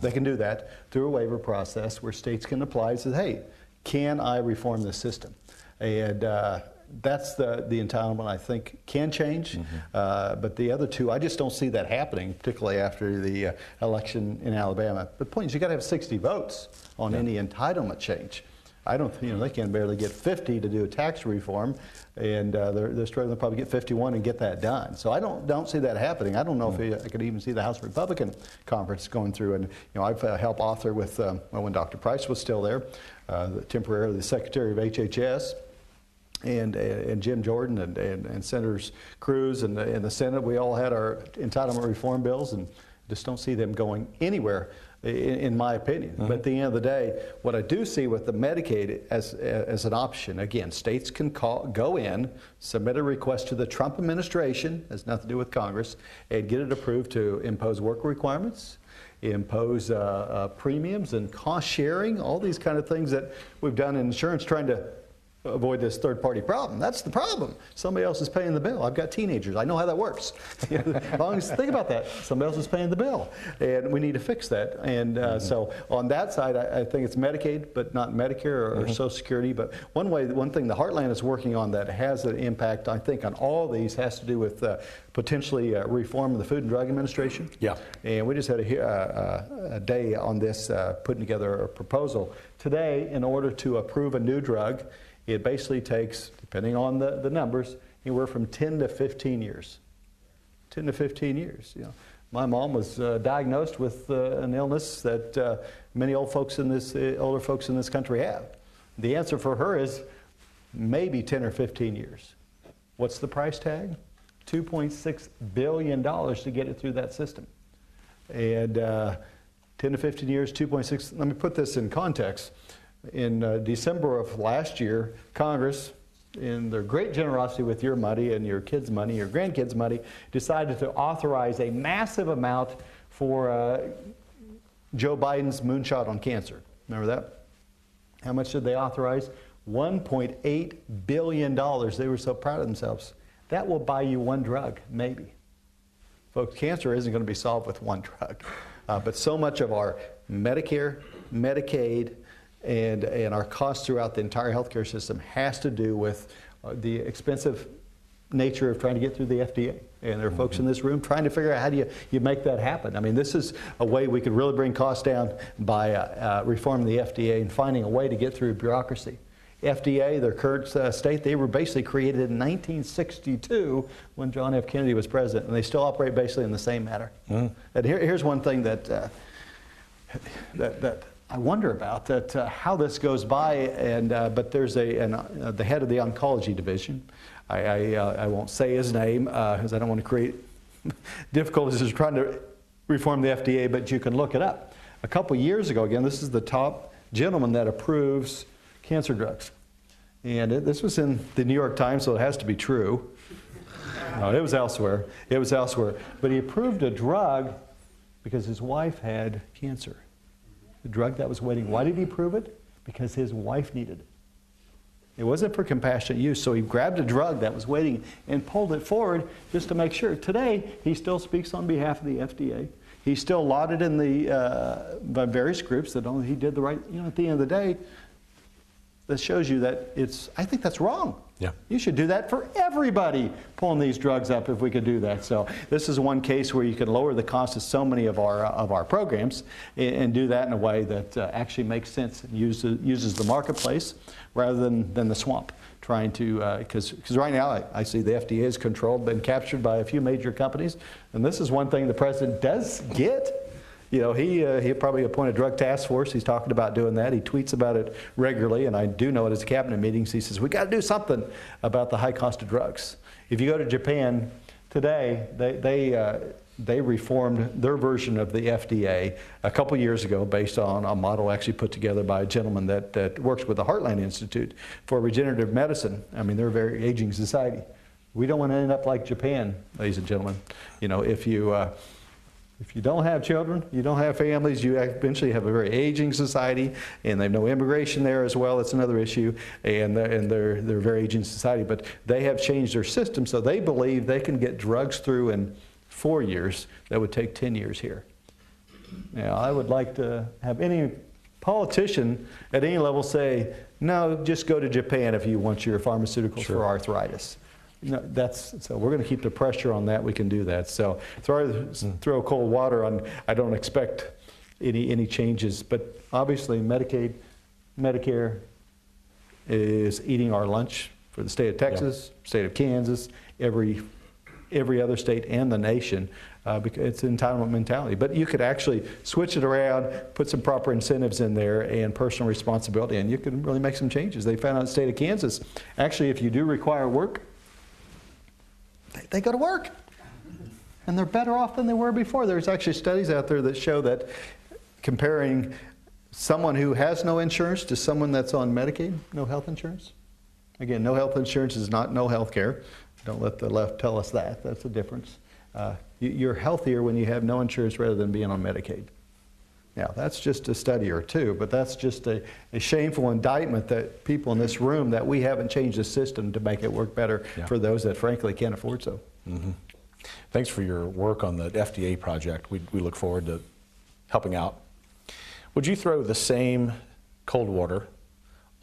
They can do that through a waiver process where states can apply and say, hey, can I reform the system? And uh, that's the, the entitlement I think can change. Mm-hmm. Uh, but the other two, I just don't see that happening, particularly after the uh, election in Alabama. But the point is, you got to have 60 votes on yeah. any entitlement change. I don't, you know, they can barely get 50 to do a tax reform, and uh, they're, they're struggling to probably get 51 and get that done. So I don't don't see that happening. I don't know mm. if I could even see the House Republican conference going through. And you know, I've uh, helped author with um, well, when Dr. Price was still there, uh, temporarily the Secretary of HHS. And, and Jim Jordan and, and, and Senators Cruz and, and the Senate, we all had our entitlement reform bills and just don't see them going anywhere in, in my opinion. Mm-hmm. But at the end of the day, what I do see with the Medicaid as, as an option, again, states can call, go in, submit a request to the Trump administration, has nothing to do with Congress, and get it approved to impose work requirements, impose uh, uh, premiums and cost sharing, all these kind of things that we've done in insurance trying to avoid this third party problem. That's the problem. Somebody else is paying the bill. I've got teenagers. I know how that works. as long as think about that, somebody else is paying the bill. And we need to fix that. And uh, mm-hmm. so on that side, I, I, think it's Medicaid, but not Medicare or, mm-hmm. Social Security. But one way, one thing the Heartland is working on that has an impact, I think, on all these has to do with uh, potentially uh, reform of the Food and Drug Administration. Yeah. And we just had a, uh, uh, a day on this, uh, putting together a proposal today in order to approve a new drug it basically takes, depending on the, the numbers, anywhere from 10 to 15 years. 10 to 15 years. You know. My mom was uh, diagnosed with uh, an illness that uh, many old folks in this, uh, older folks in this country have. The answer for her is maybe 10 or 15 years. What's the price tag? $2.6 billion to get it through that system. And uh, 10 to 15 years, 2.6. Let me put this in context in uh, December of last year, Congress, in their great generosity with your money and your kids' money, your grandkids' money, decided to authorize a massive amount for uh, Joe Biden's moonshot on cancer. Remember that? How much did they authorize? $1.8 billion. They were so proud of themselves. That will buy you one drug, maybe. Folks, cancer isn't going to be solved with one drug. Uh, but so much of our Medicare, Medicaid, and, and our costs throughout the entire healthcare system has to do with uh, the expensive nature of trying to get through the FDA. And there are folks in this room trying to figure out how do you, you make that happen. I mean, this is a way we could really bring costs down by uh, uh, reforming the FDA and finding a way to get through bureaucracy. FDA, their current uh, state, they were basically created in 1962 when John F. Kennedy was president, and they still operate basically in the same manner. And here, here's one thing that, uh, that, that I wonder about that uh, how this goes by. And uh, but there's a an, uh, the head of the oncology division. I I, uh, I won't say his name because I don't want to create difficulties just trying to reform the FDA. But you can look it up. A couple years ago, again, this is the top gentleman that approves cancer drugs, and it, this was in the New York Times, so it has to be true. No, it was elsewhere. It was elsewhere. But he approved a drug because his wife had cancer. The drug that was waiting. Why did he prove it? Because his wife needed it. It wasn't for compassionate use, so he grabbed a drug that was waiting and pulled it forward just to make sure. Today, he still speaks on behalf of the FDA. He's still lauded in the uh, by various groups that only he did the right. You know, at the end of the day, that shows you that it's. I think that's wrong. Yeah. You should do that for everybody, pulling these drugs up if we could do that. So this is one case where you can lower the cost of so many of our, uh, of our programs and, and do that in a way that uh, actually makes sense and uses, uses the marketplace rather than, than the swamp. Trying to, because because right now I, I see the FDA is controlled and captured by a few major companies, and this is one thing the president does get you know, he, uh, he probably appointed a drug task force. He's talking about doing that. He tweets about it regularly, and I do know at his cabinet meetings, he says, we got to do something about the high cost of drugs. If you go to Japan today, they, they, uh, they reformed their version of the FDA a couple years ago based on a model actually put together by a gentleman that, that works with the Heartland Institute for regenerative medicine. I mean, they're a very aging society. We don't want to end up like Japan, ladies and gentlemen. You know, if you, uh, if you don't have children, you don't have families, you eventually have a very aging society, and they have no immigration there as well. It's another issue, and they're, and they're, they're a very aging society. But they have changed their system, so they believe they can get drugs through in four years that would take 10 years here. Now, I would like to have any politician at any level say, no, just go to Japan if you want your pharmaceuticals for arthritis. No, that's so we're going to keep the pressure on that. We can do that. So throw throw cold water on. I don't expect any any changes, but obviously Medicaid, Medicare is eating our lunch for the state of Texas, state of Kansas, every every other state and the nation. Uh, because it's entitlement mentality. But you could actually switch it around, put some proper incentives in there, and personal responsibility, and you can really make some changes. They found out in the state of Kansas, actually, if you do require work, they, they go to work. And they're better off than they were before. There's actually studies out there that show that comparing someone who has no insurance to someone that's on Medicaid, no health insurance. Again, no health insurance is not no health care. Don't let the left tell us that. That's the difference. Uh, you, you're healthier when you have no insurance rather than being on Medicaid. Now, that's just a study or two, but that's just a, a, shameful indictment that people in this room that we haven't changed the system to make it work better Yeah. for those that frankly can't afford so. Mm-hmm. Thanks for your work on the FDA project. We, we look forward to helping out. Would you throw the same cold water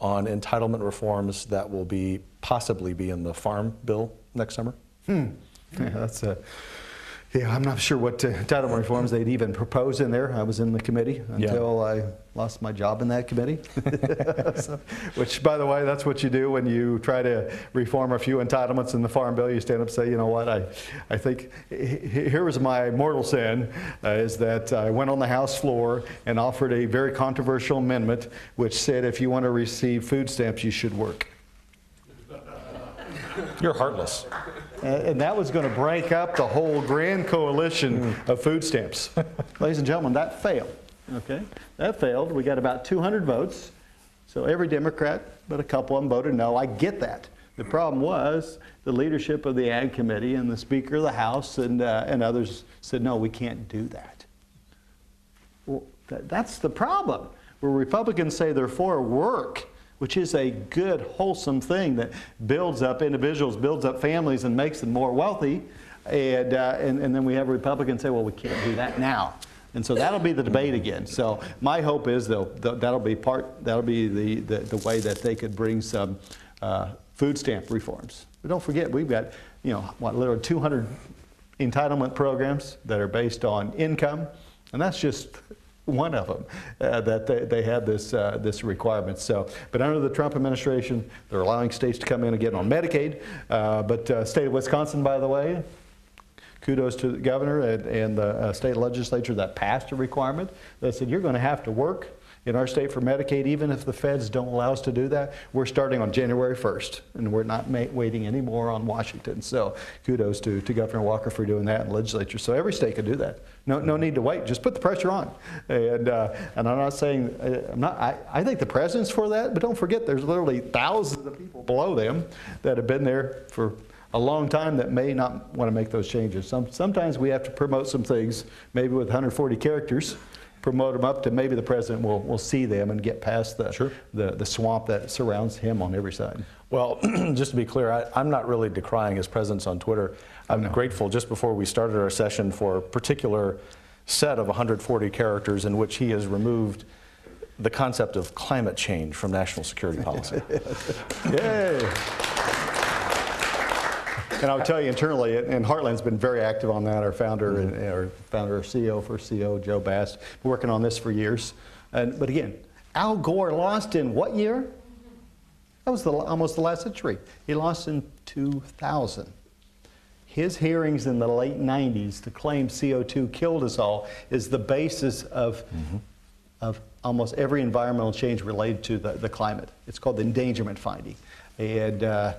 on entitlement reforms that will be possibly be in the farm bill next summer? Hmm. Yeah, that's a. Yeah, I'm not sure what uh, entitlement reforms they'd even propose in there. I was in the committee until I lost my job in that committee. So- which, by the way, that's what you do when you try to reform a few entitlements in the farm bill. You stand up and say, you know what, I, I think h- h- here was my mortal sin, uh, is that I went on the House floor and offered a very controversial amendment which said if you want to receive food stamps, you should work. You're heartless. And that was going to break up the whole grand coalition of food stamps. Ladies and gentlemen, that failed. Okay? That failed. We got about 200 votes. So every Democrat, but a couple of them voted no. I get that. The problem was the leadership of the Ag Committee and the Speaker of the House and, uh, and others said, no, we can't do that. Well, that, that's the problem. Where Republicans say they're for work, which is a good, wholesome thing that builds up individuals, builds up families, and makes them more wealthy. And, uh, and, and then we have Republicans say, well, we can't do that now. And so that'll be the debate again. So my hope is that'll be part, that'll be the, the, the way that they could bring some uh, food stamp reforms. But don't forget, we've got, you know, what, literally 200 entitlement programs that are based on income, and that's just one of them uh, that they, they had this, uh, this requirement. So, but under the Trump administration, they're allowing states to come in and get on Medicaid. Uh, but uh, state of Wisconsin, by the way, kudos to the governor and, and the uh, state legislature that passed a requirement that said you're going to have to work in our state for Medicaid, even if the feds don't allow us to do that. We're starting on January 1st, and we're not waiting anymore on Washington. So kudos to, to Governor Walker for doing that and legislature. So every state could do that. No, no need to wait. Just put the pressure on. And, uh, and I'm not saying, uh, I'm not, I, I think the president's for that, but don't forget there's literally thousands of people below them that have been there for a long time that may not want to make those changes. Some, sometimes we have to promote some things, maybe with 140 characters, promote them up to maybe the president will, will see them and get past the, Sure. the, the swamp that surrounds him on every side. Well, just to be clear, I, I'm not really decrying his presence on Twitter. I'm grateful just before we started our session for a particular set of 140 characters in which he has removed the concept of climate change from national security policy. Yay! And I'll tell you internally, and Heartland's been very active on that. Our founder and mm-hmm. our founder, our CEO, first CEO, Joe Bast, been working on this for years. And, but again, Al Gore lost in what year? Mm-hmm. That was the, almost the last century. He lost in 2000. His hearings in the late 90s to claim CO2 killed us all is the basis of, mm-hmm. of almost every environmental change related to the, the climate. It's called the endangerment finding. And uh,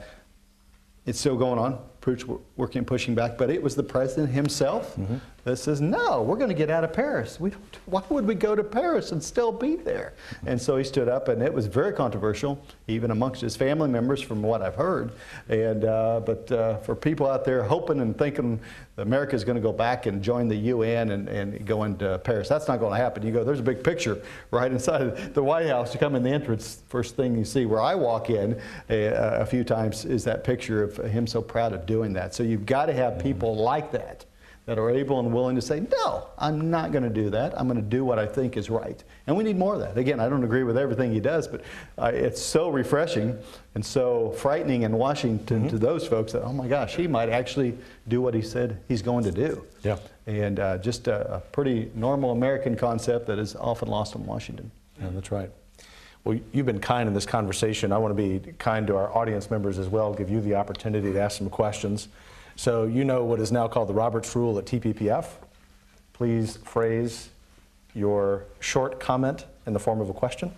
it's still going on. Pruitt's wo- working, pushing back, but it was the president himself mm-hmm. That says, "No, we're going to get out of Paris. Why would we go to Paris and still be there?" And so he stood up, and it was very controversial, even amongst his family members, from what I've heard. And uh, but uh, for people out there hoping and thinking America is going to go back and join the UN and, and go into Paris, that's not going to happen. You go, there's a big picture right inside the White House. You come in the entrance, first thing you see where I walk in a, a few times is that picture of him so proud of doing that. So you've got to have people like that that are able and willing to say, no, I'm not going to do that. I'm going to do what I think is right. And we need more of that. Again, I don't agree with everything he does, but uh, it's so refreshing and so frightening in Washington to those folks that, oh my gosh, he might actually do what he said he's going to do. Yeah. And uh, just a, a pretty normal American concept that is often lost in Washington. Yeah, that's right. Well, you've been kind in this conversation. I want to be kind to our audience members as well, give you the opportunity to ask some questions. So, you know what is now called the Roberts Rule at TPPF. Please phrase your short comment in the form of a question.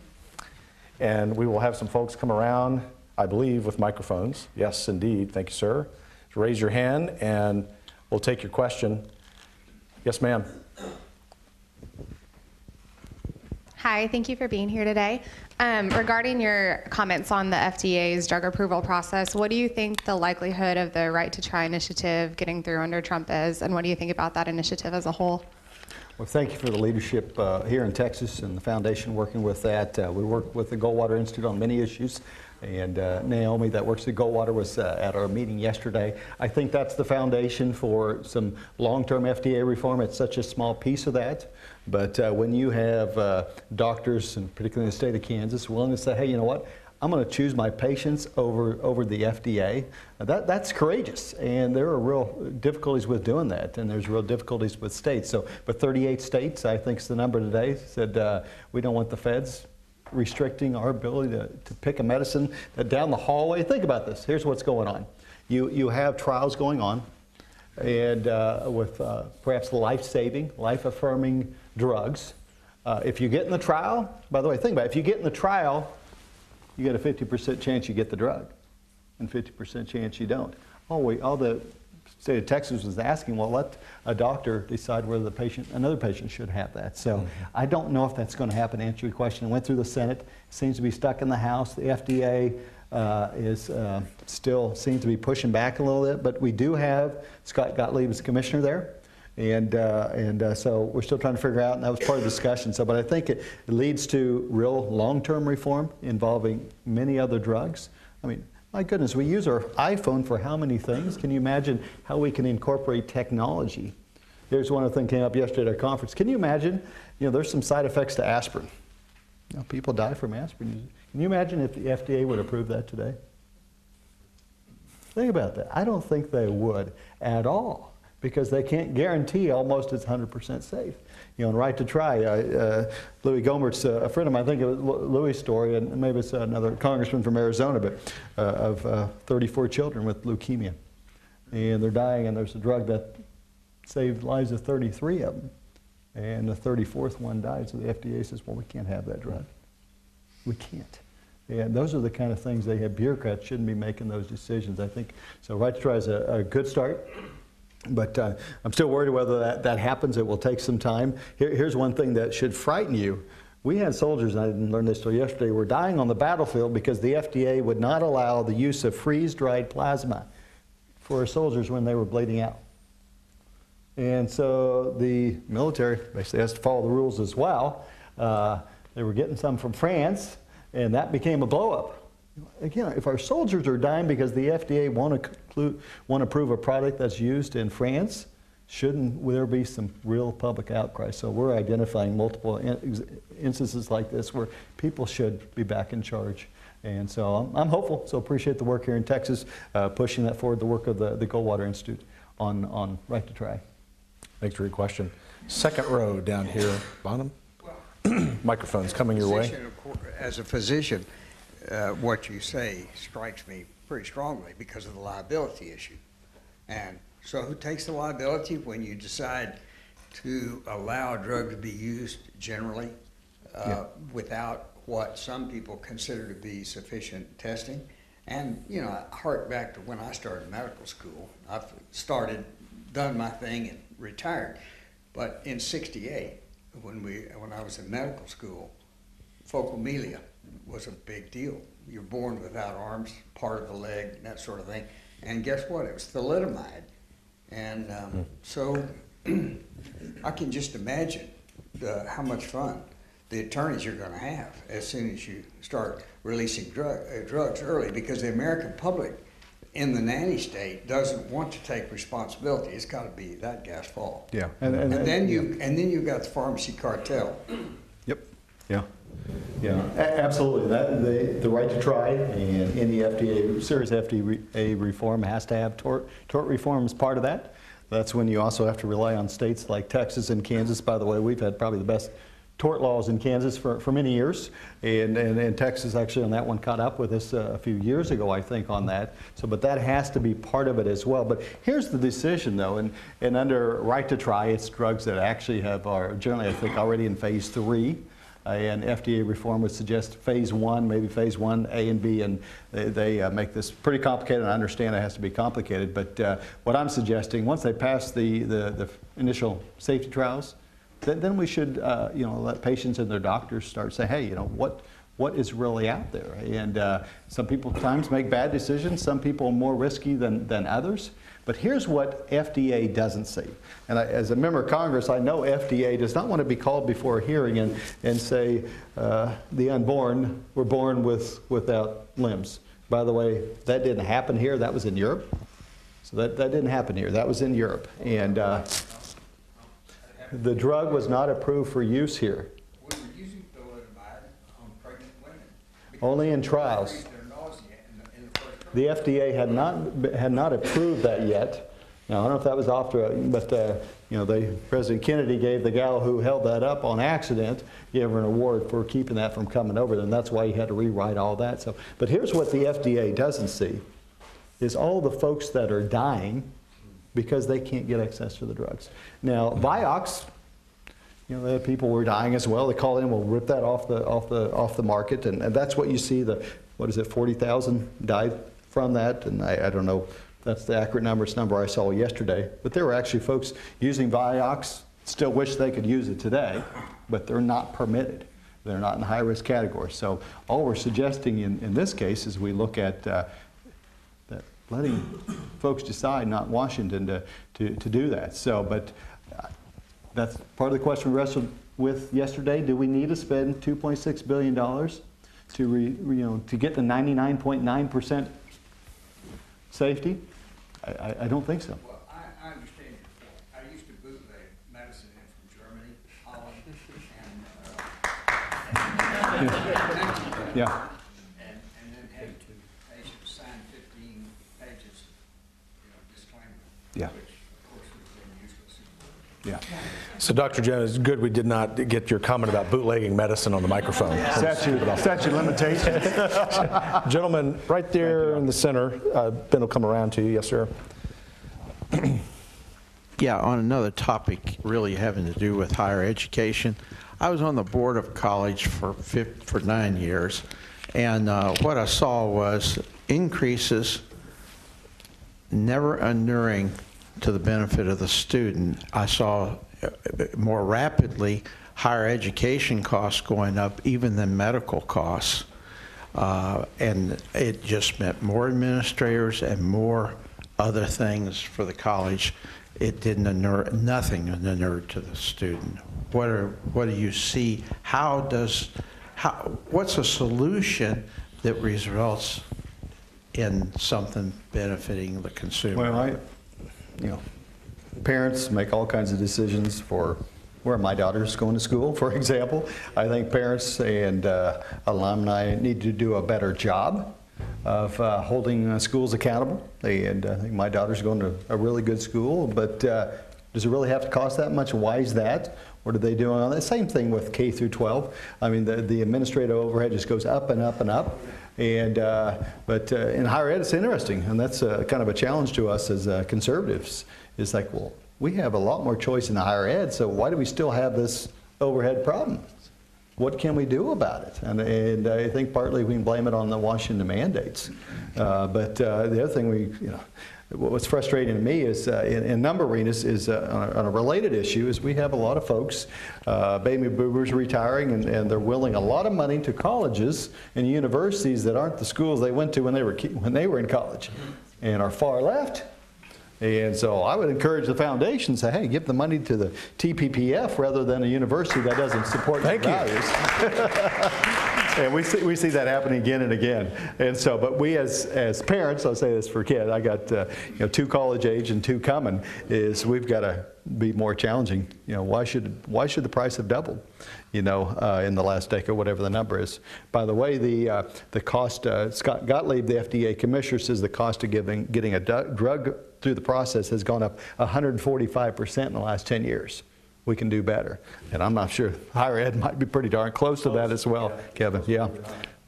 And we will have some folks come around, I believe, with microphones. Yes, indeed. Thank you, sir. Raise your hand and we'll take your question. Yes, ma'am. Hi, thank you for being here today. Um, regarding your comments on the FDA's drug approval process, what do you think the likelihood of the right to try initiative getting through under Trump is, and what do you think about that initiative as a whole? Well, thank you for the leadership uh, here in Texas and the foundation working with that. Uh, we work with the Goldwater Institute on many issues, and uh, Naomi, that works at Goldwater, was uh, at our meeting yesterday. I think that's the foundation for some long-term FDA reform. It's such a small piece of that, but uh, when you have uh, doctors, and particularly in the state of Kansas, willing to say, "Hey, you know what? I'm going to choose my patients over, over the FDA. That, that's courageous, and there are real difficulties with doing that, and there's real difficulties with states. So, but 38 states, I think is the number today, said uh, we don't want the feds restricting our ability to, to pick a medicine down the hallway. Think about this. Here's what's going on. You, you have trials going on, and uh, with uh, perhaps life-saving, life-affirming drugs. Uh, if you get in the trial, by the way, think about it. If you get in the trial, you get a 50% chance you get the drug and 50% chance you don't. All, we, all the state of Texas was asking, well, let a doctor decide whether the patient, another patient should have that. So I don't know if that's going to happen. To answer your question, it went through the Senate, seems to be stuck in the House. The FDA uh, is uh, still seems to be pushing back a little bit, but we do have Scott Gottlieb as commissioner there. And, uh, and uh, so we're still trying to figure out, and that was part of the discussion. So, but I think it, it leads to real long-term reform involving many other drugs. I mean, my goodness, we use our iPhone for how many things? Can you imagine how we can incorporate technology? Here's one of the things came up yesterday at our conference. Can you imagine? You know, there's some side effects to aspirin. You know, people die from aspirin. Can you imagine if the FDA would approve that today? Think about that. I don't think they would at all because they can't guarantee almost it's 100% safe. You know, and right to try. I, uh, Louie Gohmert's uh, a friend of mine. I think it was Louis' story, and maybe it's another congressman from Arizona, but uh, of uh, 34 children with leukemia, and they're dying, and there's a drug that saved lives of 33 of them, and the 34th one died. So the FDA says, well, we can't have that drug. We can't. And those are the kind of things they have. Bureaucrats shouldn't be making those decisions. I think so. Right to try is a, a good start. But uh, I'm still worried whether that, that happens. It will take some time. Here, here's one thing that should frighten you. We had soldiers, and I didn't learn this till yesterday, were dying on the battlefield because the FDA would not allow the use of freeze dried plasma for soldiers when they were bleeding out. And so the military basically has to follow the rules as well. Uh, they were getting some from France, and that became a blowup. Again, if our soldiers are dying because the FDA won't, conclude, won't approve a product that's used in France, shouldn't there be some real public outcry? So we're identifying multiple in- instances like this where people should be back in charge. And so I'm, I'm hopeful. So appreciate the work here in Texas, uh, pushing that forward, the work of the, the Goldwater Institute on, on right to try. Thanks for your question. Second row down here, bottom. Microphone's coming your way. Of cour- As a physician, uh, what you say strikes me pretty strongly because of the liability issue. And so who takes the liability when you decide to allow a drug to be used generally uh, without what some people consider to be sufficient testing? And, you know, I hark back to when I started medical school. I've started, done my thing and retired. But in 68, when we, when I was in medical school, phocomelia was a big deal. You're born without arms, part of the leg, that sort of thing. And guess what? It was thalidomide. And um, so I can just imagine the, how much fun the attorneys are going to have as soon as you start releasing drug, uh, drugs early because the American public in the nanny state doesn't want to take responsibility. It's got to be that guy's fault. Yeah. And, then you and then you've got the pharmacy cartel. Yep. Yeah. Yeah. Absolutely. That the the right to try and any FDA serious FDA reform has to have tort tort reform as part of that. That's when you also have to rely on states like Texas and Kansas. By the way, we've had probably the best tort laws in Kansas for, for many years, and, and, and Texas actually on that one caught up with us uh, a few years ago, I think, on that. So, but that has to be part of it as well. But here's the decision, though, and, and under right to try, it's drugs that actually have are generally, I think, already in phase three. And FDA reform would suggest phase one, maybe phase one, A and B, and they, they uh, make this pretty complicated. I understand it has to be complicated, but uh, what I'm suggesting, once they pass the, the, the initial safety trials, then, then we should, uh, you know, let patients and their doctors start saying, hey, you know, what, what is really out there? And uh, some people times make bad decisions. Some people are more risky than, than others. But here's what FDA doesn't see. And I, as a member of Congress, I know FDA does not want to be called before a hearing and, and say uh, the unborn were born with, without limbs. By the way, that didn't happen here. That was in Europe. So that, that didn't happen here. That was in Europe. And uh, the drug was not approved for use here, We were using thalidomide on pregnant women. only in trials. Their nausea in the, in the FDA had not, had not approved that yet. Now, I don't know if that was after, but, uh, you know, they, President Kennedy gave the gal who held that up on accident, gave her an award for keeping that from coming over, and that's why he had to rewrite all that. So, but here's what the FDA doesn't see, is all the folks that are dying because they can't get access to the drugs. Now, Vioxx, you know, people were dying as well. They call in, we'll rip that off the off the off the market, and, and that's what you see. The what is it, forty thousand died from that, and I, I don't know. That's the accurate number. It's the number I saw yesterday. But there were actually folks using Vioxx. Still wish they could use it today, but they're not permitted. They're not in the high risk category. So all we're suggesting in, in this case is we look at uh, that letting folks decide, not Washington, to, to, to do that. So, but uh, that's part of the question we wrestled with yesterday. Do we need to spend 2.6 billion dollars to re, you know to get the 99.9 percent safety? I, I, I don't think so. Well, I, I understand your point. I used to bootleg medicine in from Germany, Holland, and, uh, Yeah. and, and then had patients sign fifteen pages, you know, disclaimer. Yeah. Which, of course, was Yeah. So, Dr. Jones, it's good we did not get your comment about bootlegging medicine on the microphone. Statute, statute limitations. Gentlemen, right there in the center. Uh, ben will come around to you. Yes, sir. Yeah, on another topic really having to do with higher education. I was on the board of college for fif- for nine years, and uh, what I saw was increases never inuring to the benefit of the student. I saw more rapidly higher education costs going up even than medical costs. Uh, and it just meant more administrators and more other things for the college. It didn't inure, nothing inured to the student. What are, what do you see? How does, how, what's a solution that results in something benefiting the consumer? Well, I, you know, parents make all kinds of decisions for where my daughter's going to school, for example. I think parents and uh, alumni need to do a better job of uh, holding uh, schools accountable. And I think my daughter's going to a really good school, but uh, does it really have to cost that much? Why is that? What are they doing on that? Same thing with K through 12. I mean, the, the administrative overhead just goes up and up and up. And uh, but uh, in higher ed, it's interesting, and that's kind of a challenge to us as conservatives. It's like, well, we have a lot more choice in the higher ed, so why do we still have this overhead problem? What can we do about it? And, and I think partly we can blame it on the Washington mandates. Uh, but uh, the other thing we, you know, what's frustrating to me is uh, in, in number arenas is uh, on, a, on, a, related issue is we have a lot of folks, uh, baby boomers retiring, and, and, they're willing a lot of money to colleges and universities that aren't the schools they went to when they were when they were in college, and are far left. And so I would encourage the foundation to say, hey, give the money to the TPPF rather than a university that doesn't support Thank your values. and we see, we see that happening again and again. And so, but we as, as parents, I'll say this for kids, I got uh, you know, two college age and two coming, is we've got to be more challenging. You know, why should, why should the price have doubled, you know, uh, in the last decade, whatever the number is. By the way, the, uh, the cost, uh, Scott Gottlieb, the FDA commissioner, says the cost of giving, getting a drug through the process has gone up 145% in the last 10 years we can do better. And I'm not sure higher ed might be pretty darn close to that as well, Kevin. Yeah,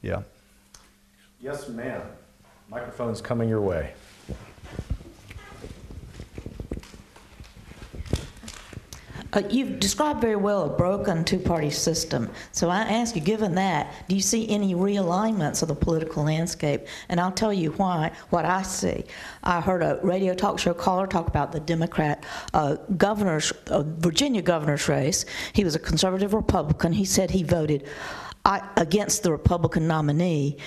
yeah. Yes, ma'am. Microphone's coming your way. Uh, you've described very well a broken two-party system. So I ask you, given that, do you see any realignments of the political landscape? And I'll tell you why. What I see, I heard a radio talk show caller talk about the Democrat uh, governor's uh, Virginia governor's race. He was a conservative Republican. He said he voted. Against the Republican nominee.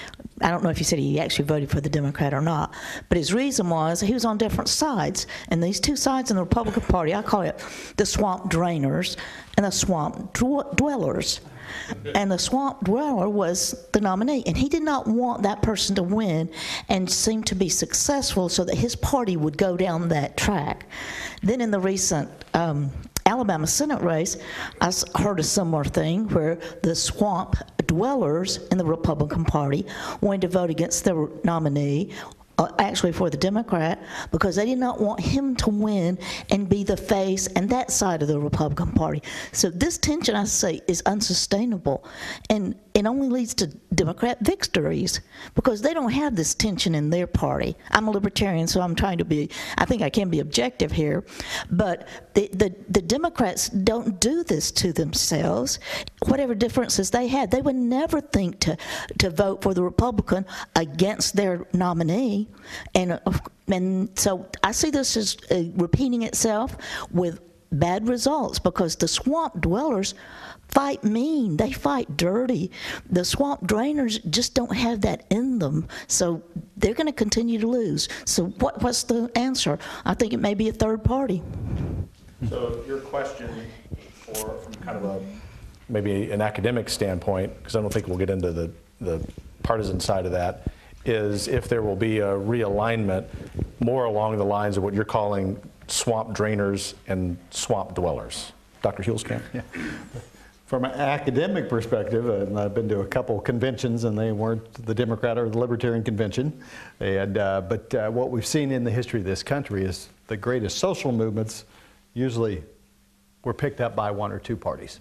I don't know if he said he actually voted for the Democrat or not, but his reason was he was on different sides. And these two sides in the Republican Party, I call it the swamp drainers and the swamp dwellers. And the swamp dweller was the nominee, and he did not want that person to win and seem to be successful so that his party would go down that track. Then in the recent um, Alabama Senate race, I heard a similar thing where the swamp dwellers in the Republican Party wanted to vote against their nominee Uh, actually for the Democrat, because they did not want him to win and be the face and that side of the Republican Party. So this tension, I say, is unsustainable, and it only leads to Democrat victories because they don't have this tension in their party. I'm a libertarian, so I'm trying to be. I think I can be objective here, but the the, the Democrats don't do this to themselves. Whatever differences they had, they would never think to to vote for the Republican against their nominee and, uh, and so I see this as uh, repeating itself with bad results because the swamp dwellers fight mean, they fight dirty. The swamp drainers just don't have that in them, so they're going to continue to lose. So, what, what's the answer? I think it may be a third party. So, your question, for, from kind of a maybe an academic standpoint, because I don't think we'll get into the, the partisan side of that, is if there will be a realignment more along the lines of what you're calling swamp drainers and swamp dwellers. Dr. Huelskamp? Yeah. From an academic perspective, and I've been to a couple conventions, and they weren't the Democrat or the Libertarian convention. And uh, but uh, what we've seen in the history of this country is the greatest social movements usually were picked up by one or two parties.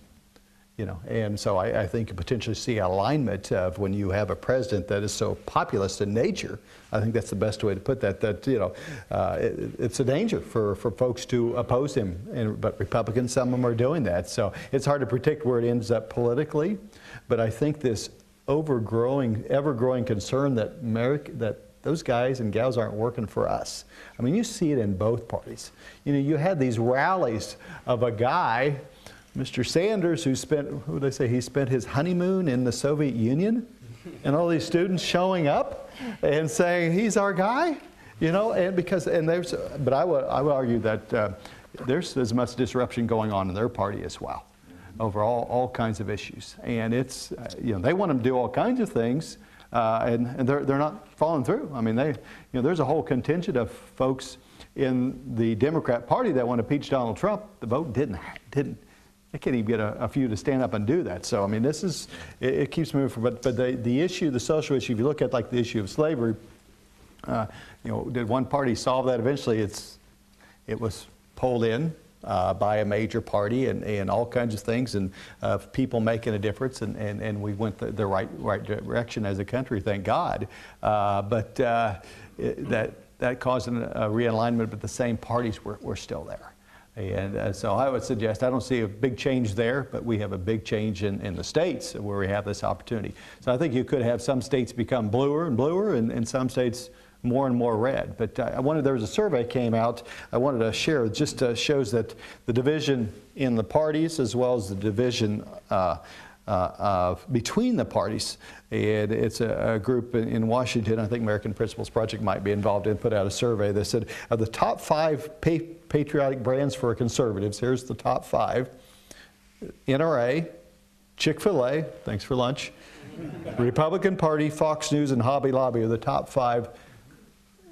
You know, and so I, I think you potentially see alignment of when you have a president that is so populist in nature. I think that's the best way to put that. That you know, uh, it, it's a danger for, for folks to oppose him. And, but Republicans, some of them are doing that. So it's hard to predict where it ends up politically. But I think this overgrowing, ever-growing concern that America, that those guys and gals aren't working for us. I mean, you see it in both parties. You know, you had these rallies of a guy Mr. Sanders, who spent, who would I say, he spent his honeymoon in the Soviet Union, and all these students showing up and saying, he's our guy, you know, and because, and there's, but I would, I would argue that uh, there's as much disruption going on in their party as well over all, all kinds of issues. And it's, uh, you know, they want them to do all kinds of things, uh, and, and they're, they're not following through. I mean, they, you know, there's a whole contingent of folks in the Democrat Party that want to impeach Donald Trump. The vote didn't, didn't, they can't even get a, a, few to stand up and do that. So, I mean, this is, it, it keeps moving. But, but the, the issue, the social issue, if you look at like the issue of slavery, uh, you know, did one party solve that eventually? It's, it was pulled in uh, by a major party and, and all kinds of things and uh, people making a difference and, and, and we went the, the right, right direction as a country, thank God. Uh, but uh, it, that, that caused a realignment, but the same parties were, were still there. And uh, so I would suggest, I don't see a big change there, but we have a big change in, in the states where we have this opportunity. So I think you could have some states become bluer and bluer and, and some states more and more red. But uh, I wanted, there was a survey came out I wanted to share, it just uh, shows that the division in the parties as well as the division uh, uh, between the parties. And it's a, a group in, in, Washington, I think American Principles Project might be involved in, put out a survey that said of the top five patriotic brands for conservatives, here's the top five NRA, Chick fil A, thanks for lunch, Republican Party, Fox News, and Hobby Lobby are the top five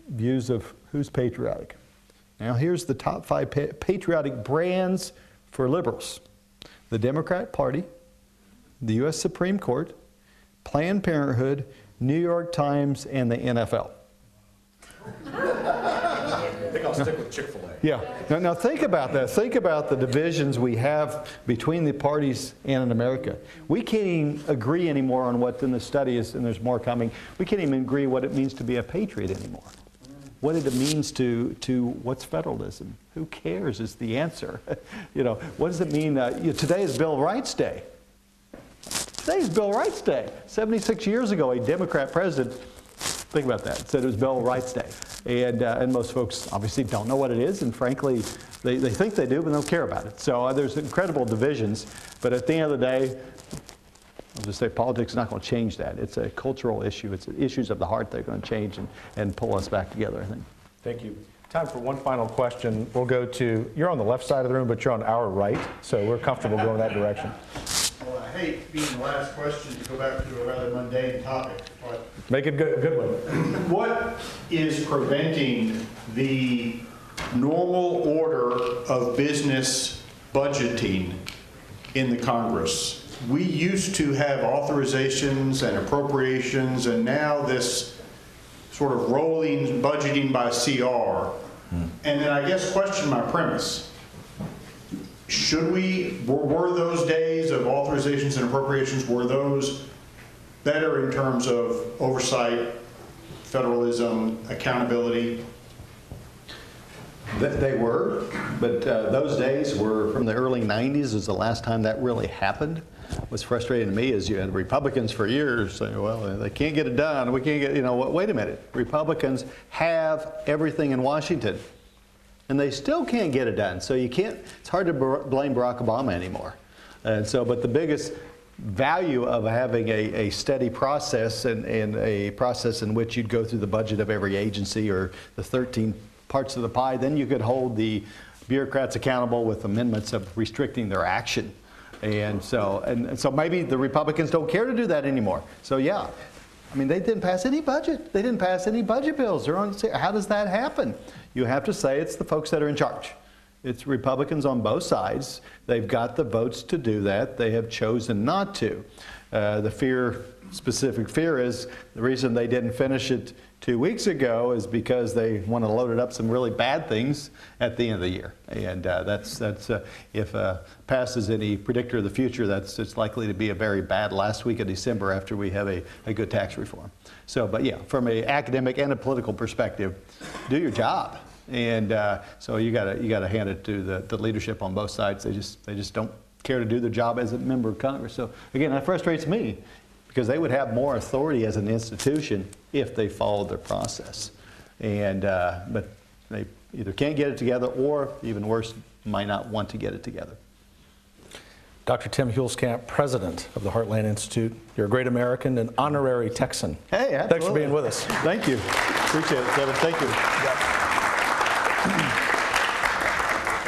views of who's patriotic. Now, here's the top five pa patriotic brands for liberals the Democrat Party, the U.S. Supreme Court, Planned Parenthood, New York Times, and the NFL. I think I'll stick with Chick fil. Yeah. Now, now, think about that. Think about the divisions we have between the parties and in America. We can't even agree anymore on what's in the is, and there's more coming. We can't even agree what it means to be a patriot anymore. What it means to, to what's federalism? Who cares is the answer. you know, what does it mean? Uh, you know, today is Bill Rights Day. Today is Bill Rights Day. 76 years ago, a Democrat president, think about that, said it was Bill Rights Day. And, uh, and most folks obviously don't know what it is, and frankly, they, they think they do, but they don't care about it. So uh, there's incredible divisions, but at the end of the day, I'll just say politics is not going to change that. It's a cultural issue. It's issues of the heart that are going to change and, and pull us back together, I think. Thank you. Time for one final question. We'll go to, you're on the left side of the room, but you're on our right, so we're comfortable going that direction. Well, I hate being the last question to go back to a rather mundane topic, but Make it a good, good one. what is preventing the normal order of business budgeting in the Congress? We used to have authorizations and appropriations, and now this sort of rolling budgeting by CR. Hmm. And then I guess question my premise should we, were, were those days of authorizations and appropriations, were those better in terms of oversight, federalism, accountability? They were, but uh, those days were from the early 90s is the last time that really happened. What's frustrating to me is you had Republicans for years saying, well, they can't get it done. We can't get, you know, wait a minute. Republicans have everything in Washington and they still can't get it done. So you can't, it's hard to blame Barack Obama anymore. And so, but the biggest value of having a, a steady process and, and a process in which you'd go through the budget of every agency or the 13 parts of the pie, then you could hold the bureaucrats accountable with amendments of restricting their action. And so, and, and so maybe the Republicans don't care to do that anymore. So yeah, I mean, they didn't pass any budget. They didn't pass any budget bills. They're on, how does that happen? You have to say it's the folks that are in charge. It's Republicans on both sides. They've got the votes to do that. They have chosen not to. Uh, the fear, specific fear, is the reason they didn't finish it two weeks ago is because they want to load it up some really bad things at the end of the year. And uh, that's, that's uh, if uh, passes any predictor of the future, that's it's likely to be a very bad last week of December after we have a, a good tax reform. So, but yeah, from an academic and a political perspective, do your job. And uh, so you got you got to hand it to the, the leadership on both sides. They just they just don't care to do their job as a member of Congress. So again, that frustrates me because they would have more authority as an institution if they followed their process. And uh, but they either can't get it together or even worse, might not want to get it together. Dr. Tim Huelskamp, president of the Heartland Institute. You're a great American and honorary Texan. Hey, absolutely. Thanks for being with us. Thank you. Appreciate it, Kevin. Thank you.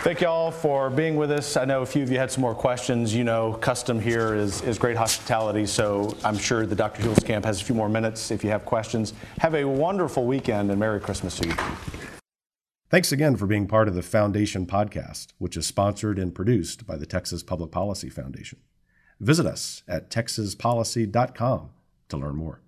Thank you all for being with us. I know a few of you had some more questions. You know, custom here is, is great hospitality, so I'm sure the Dr. Huelskamp has a few more minutes if you have questions. Have a wonderful weekend and Merry Christmas to you. Thanks again for being part of the Foundation podcast, which is sponsored and produced by the Texas Public Policy Foundation. Visit us at texaspolicy.com to learn more.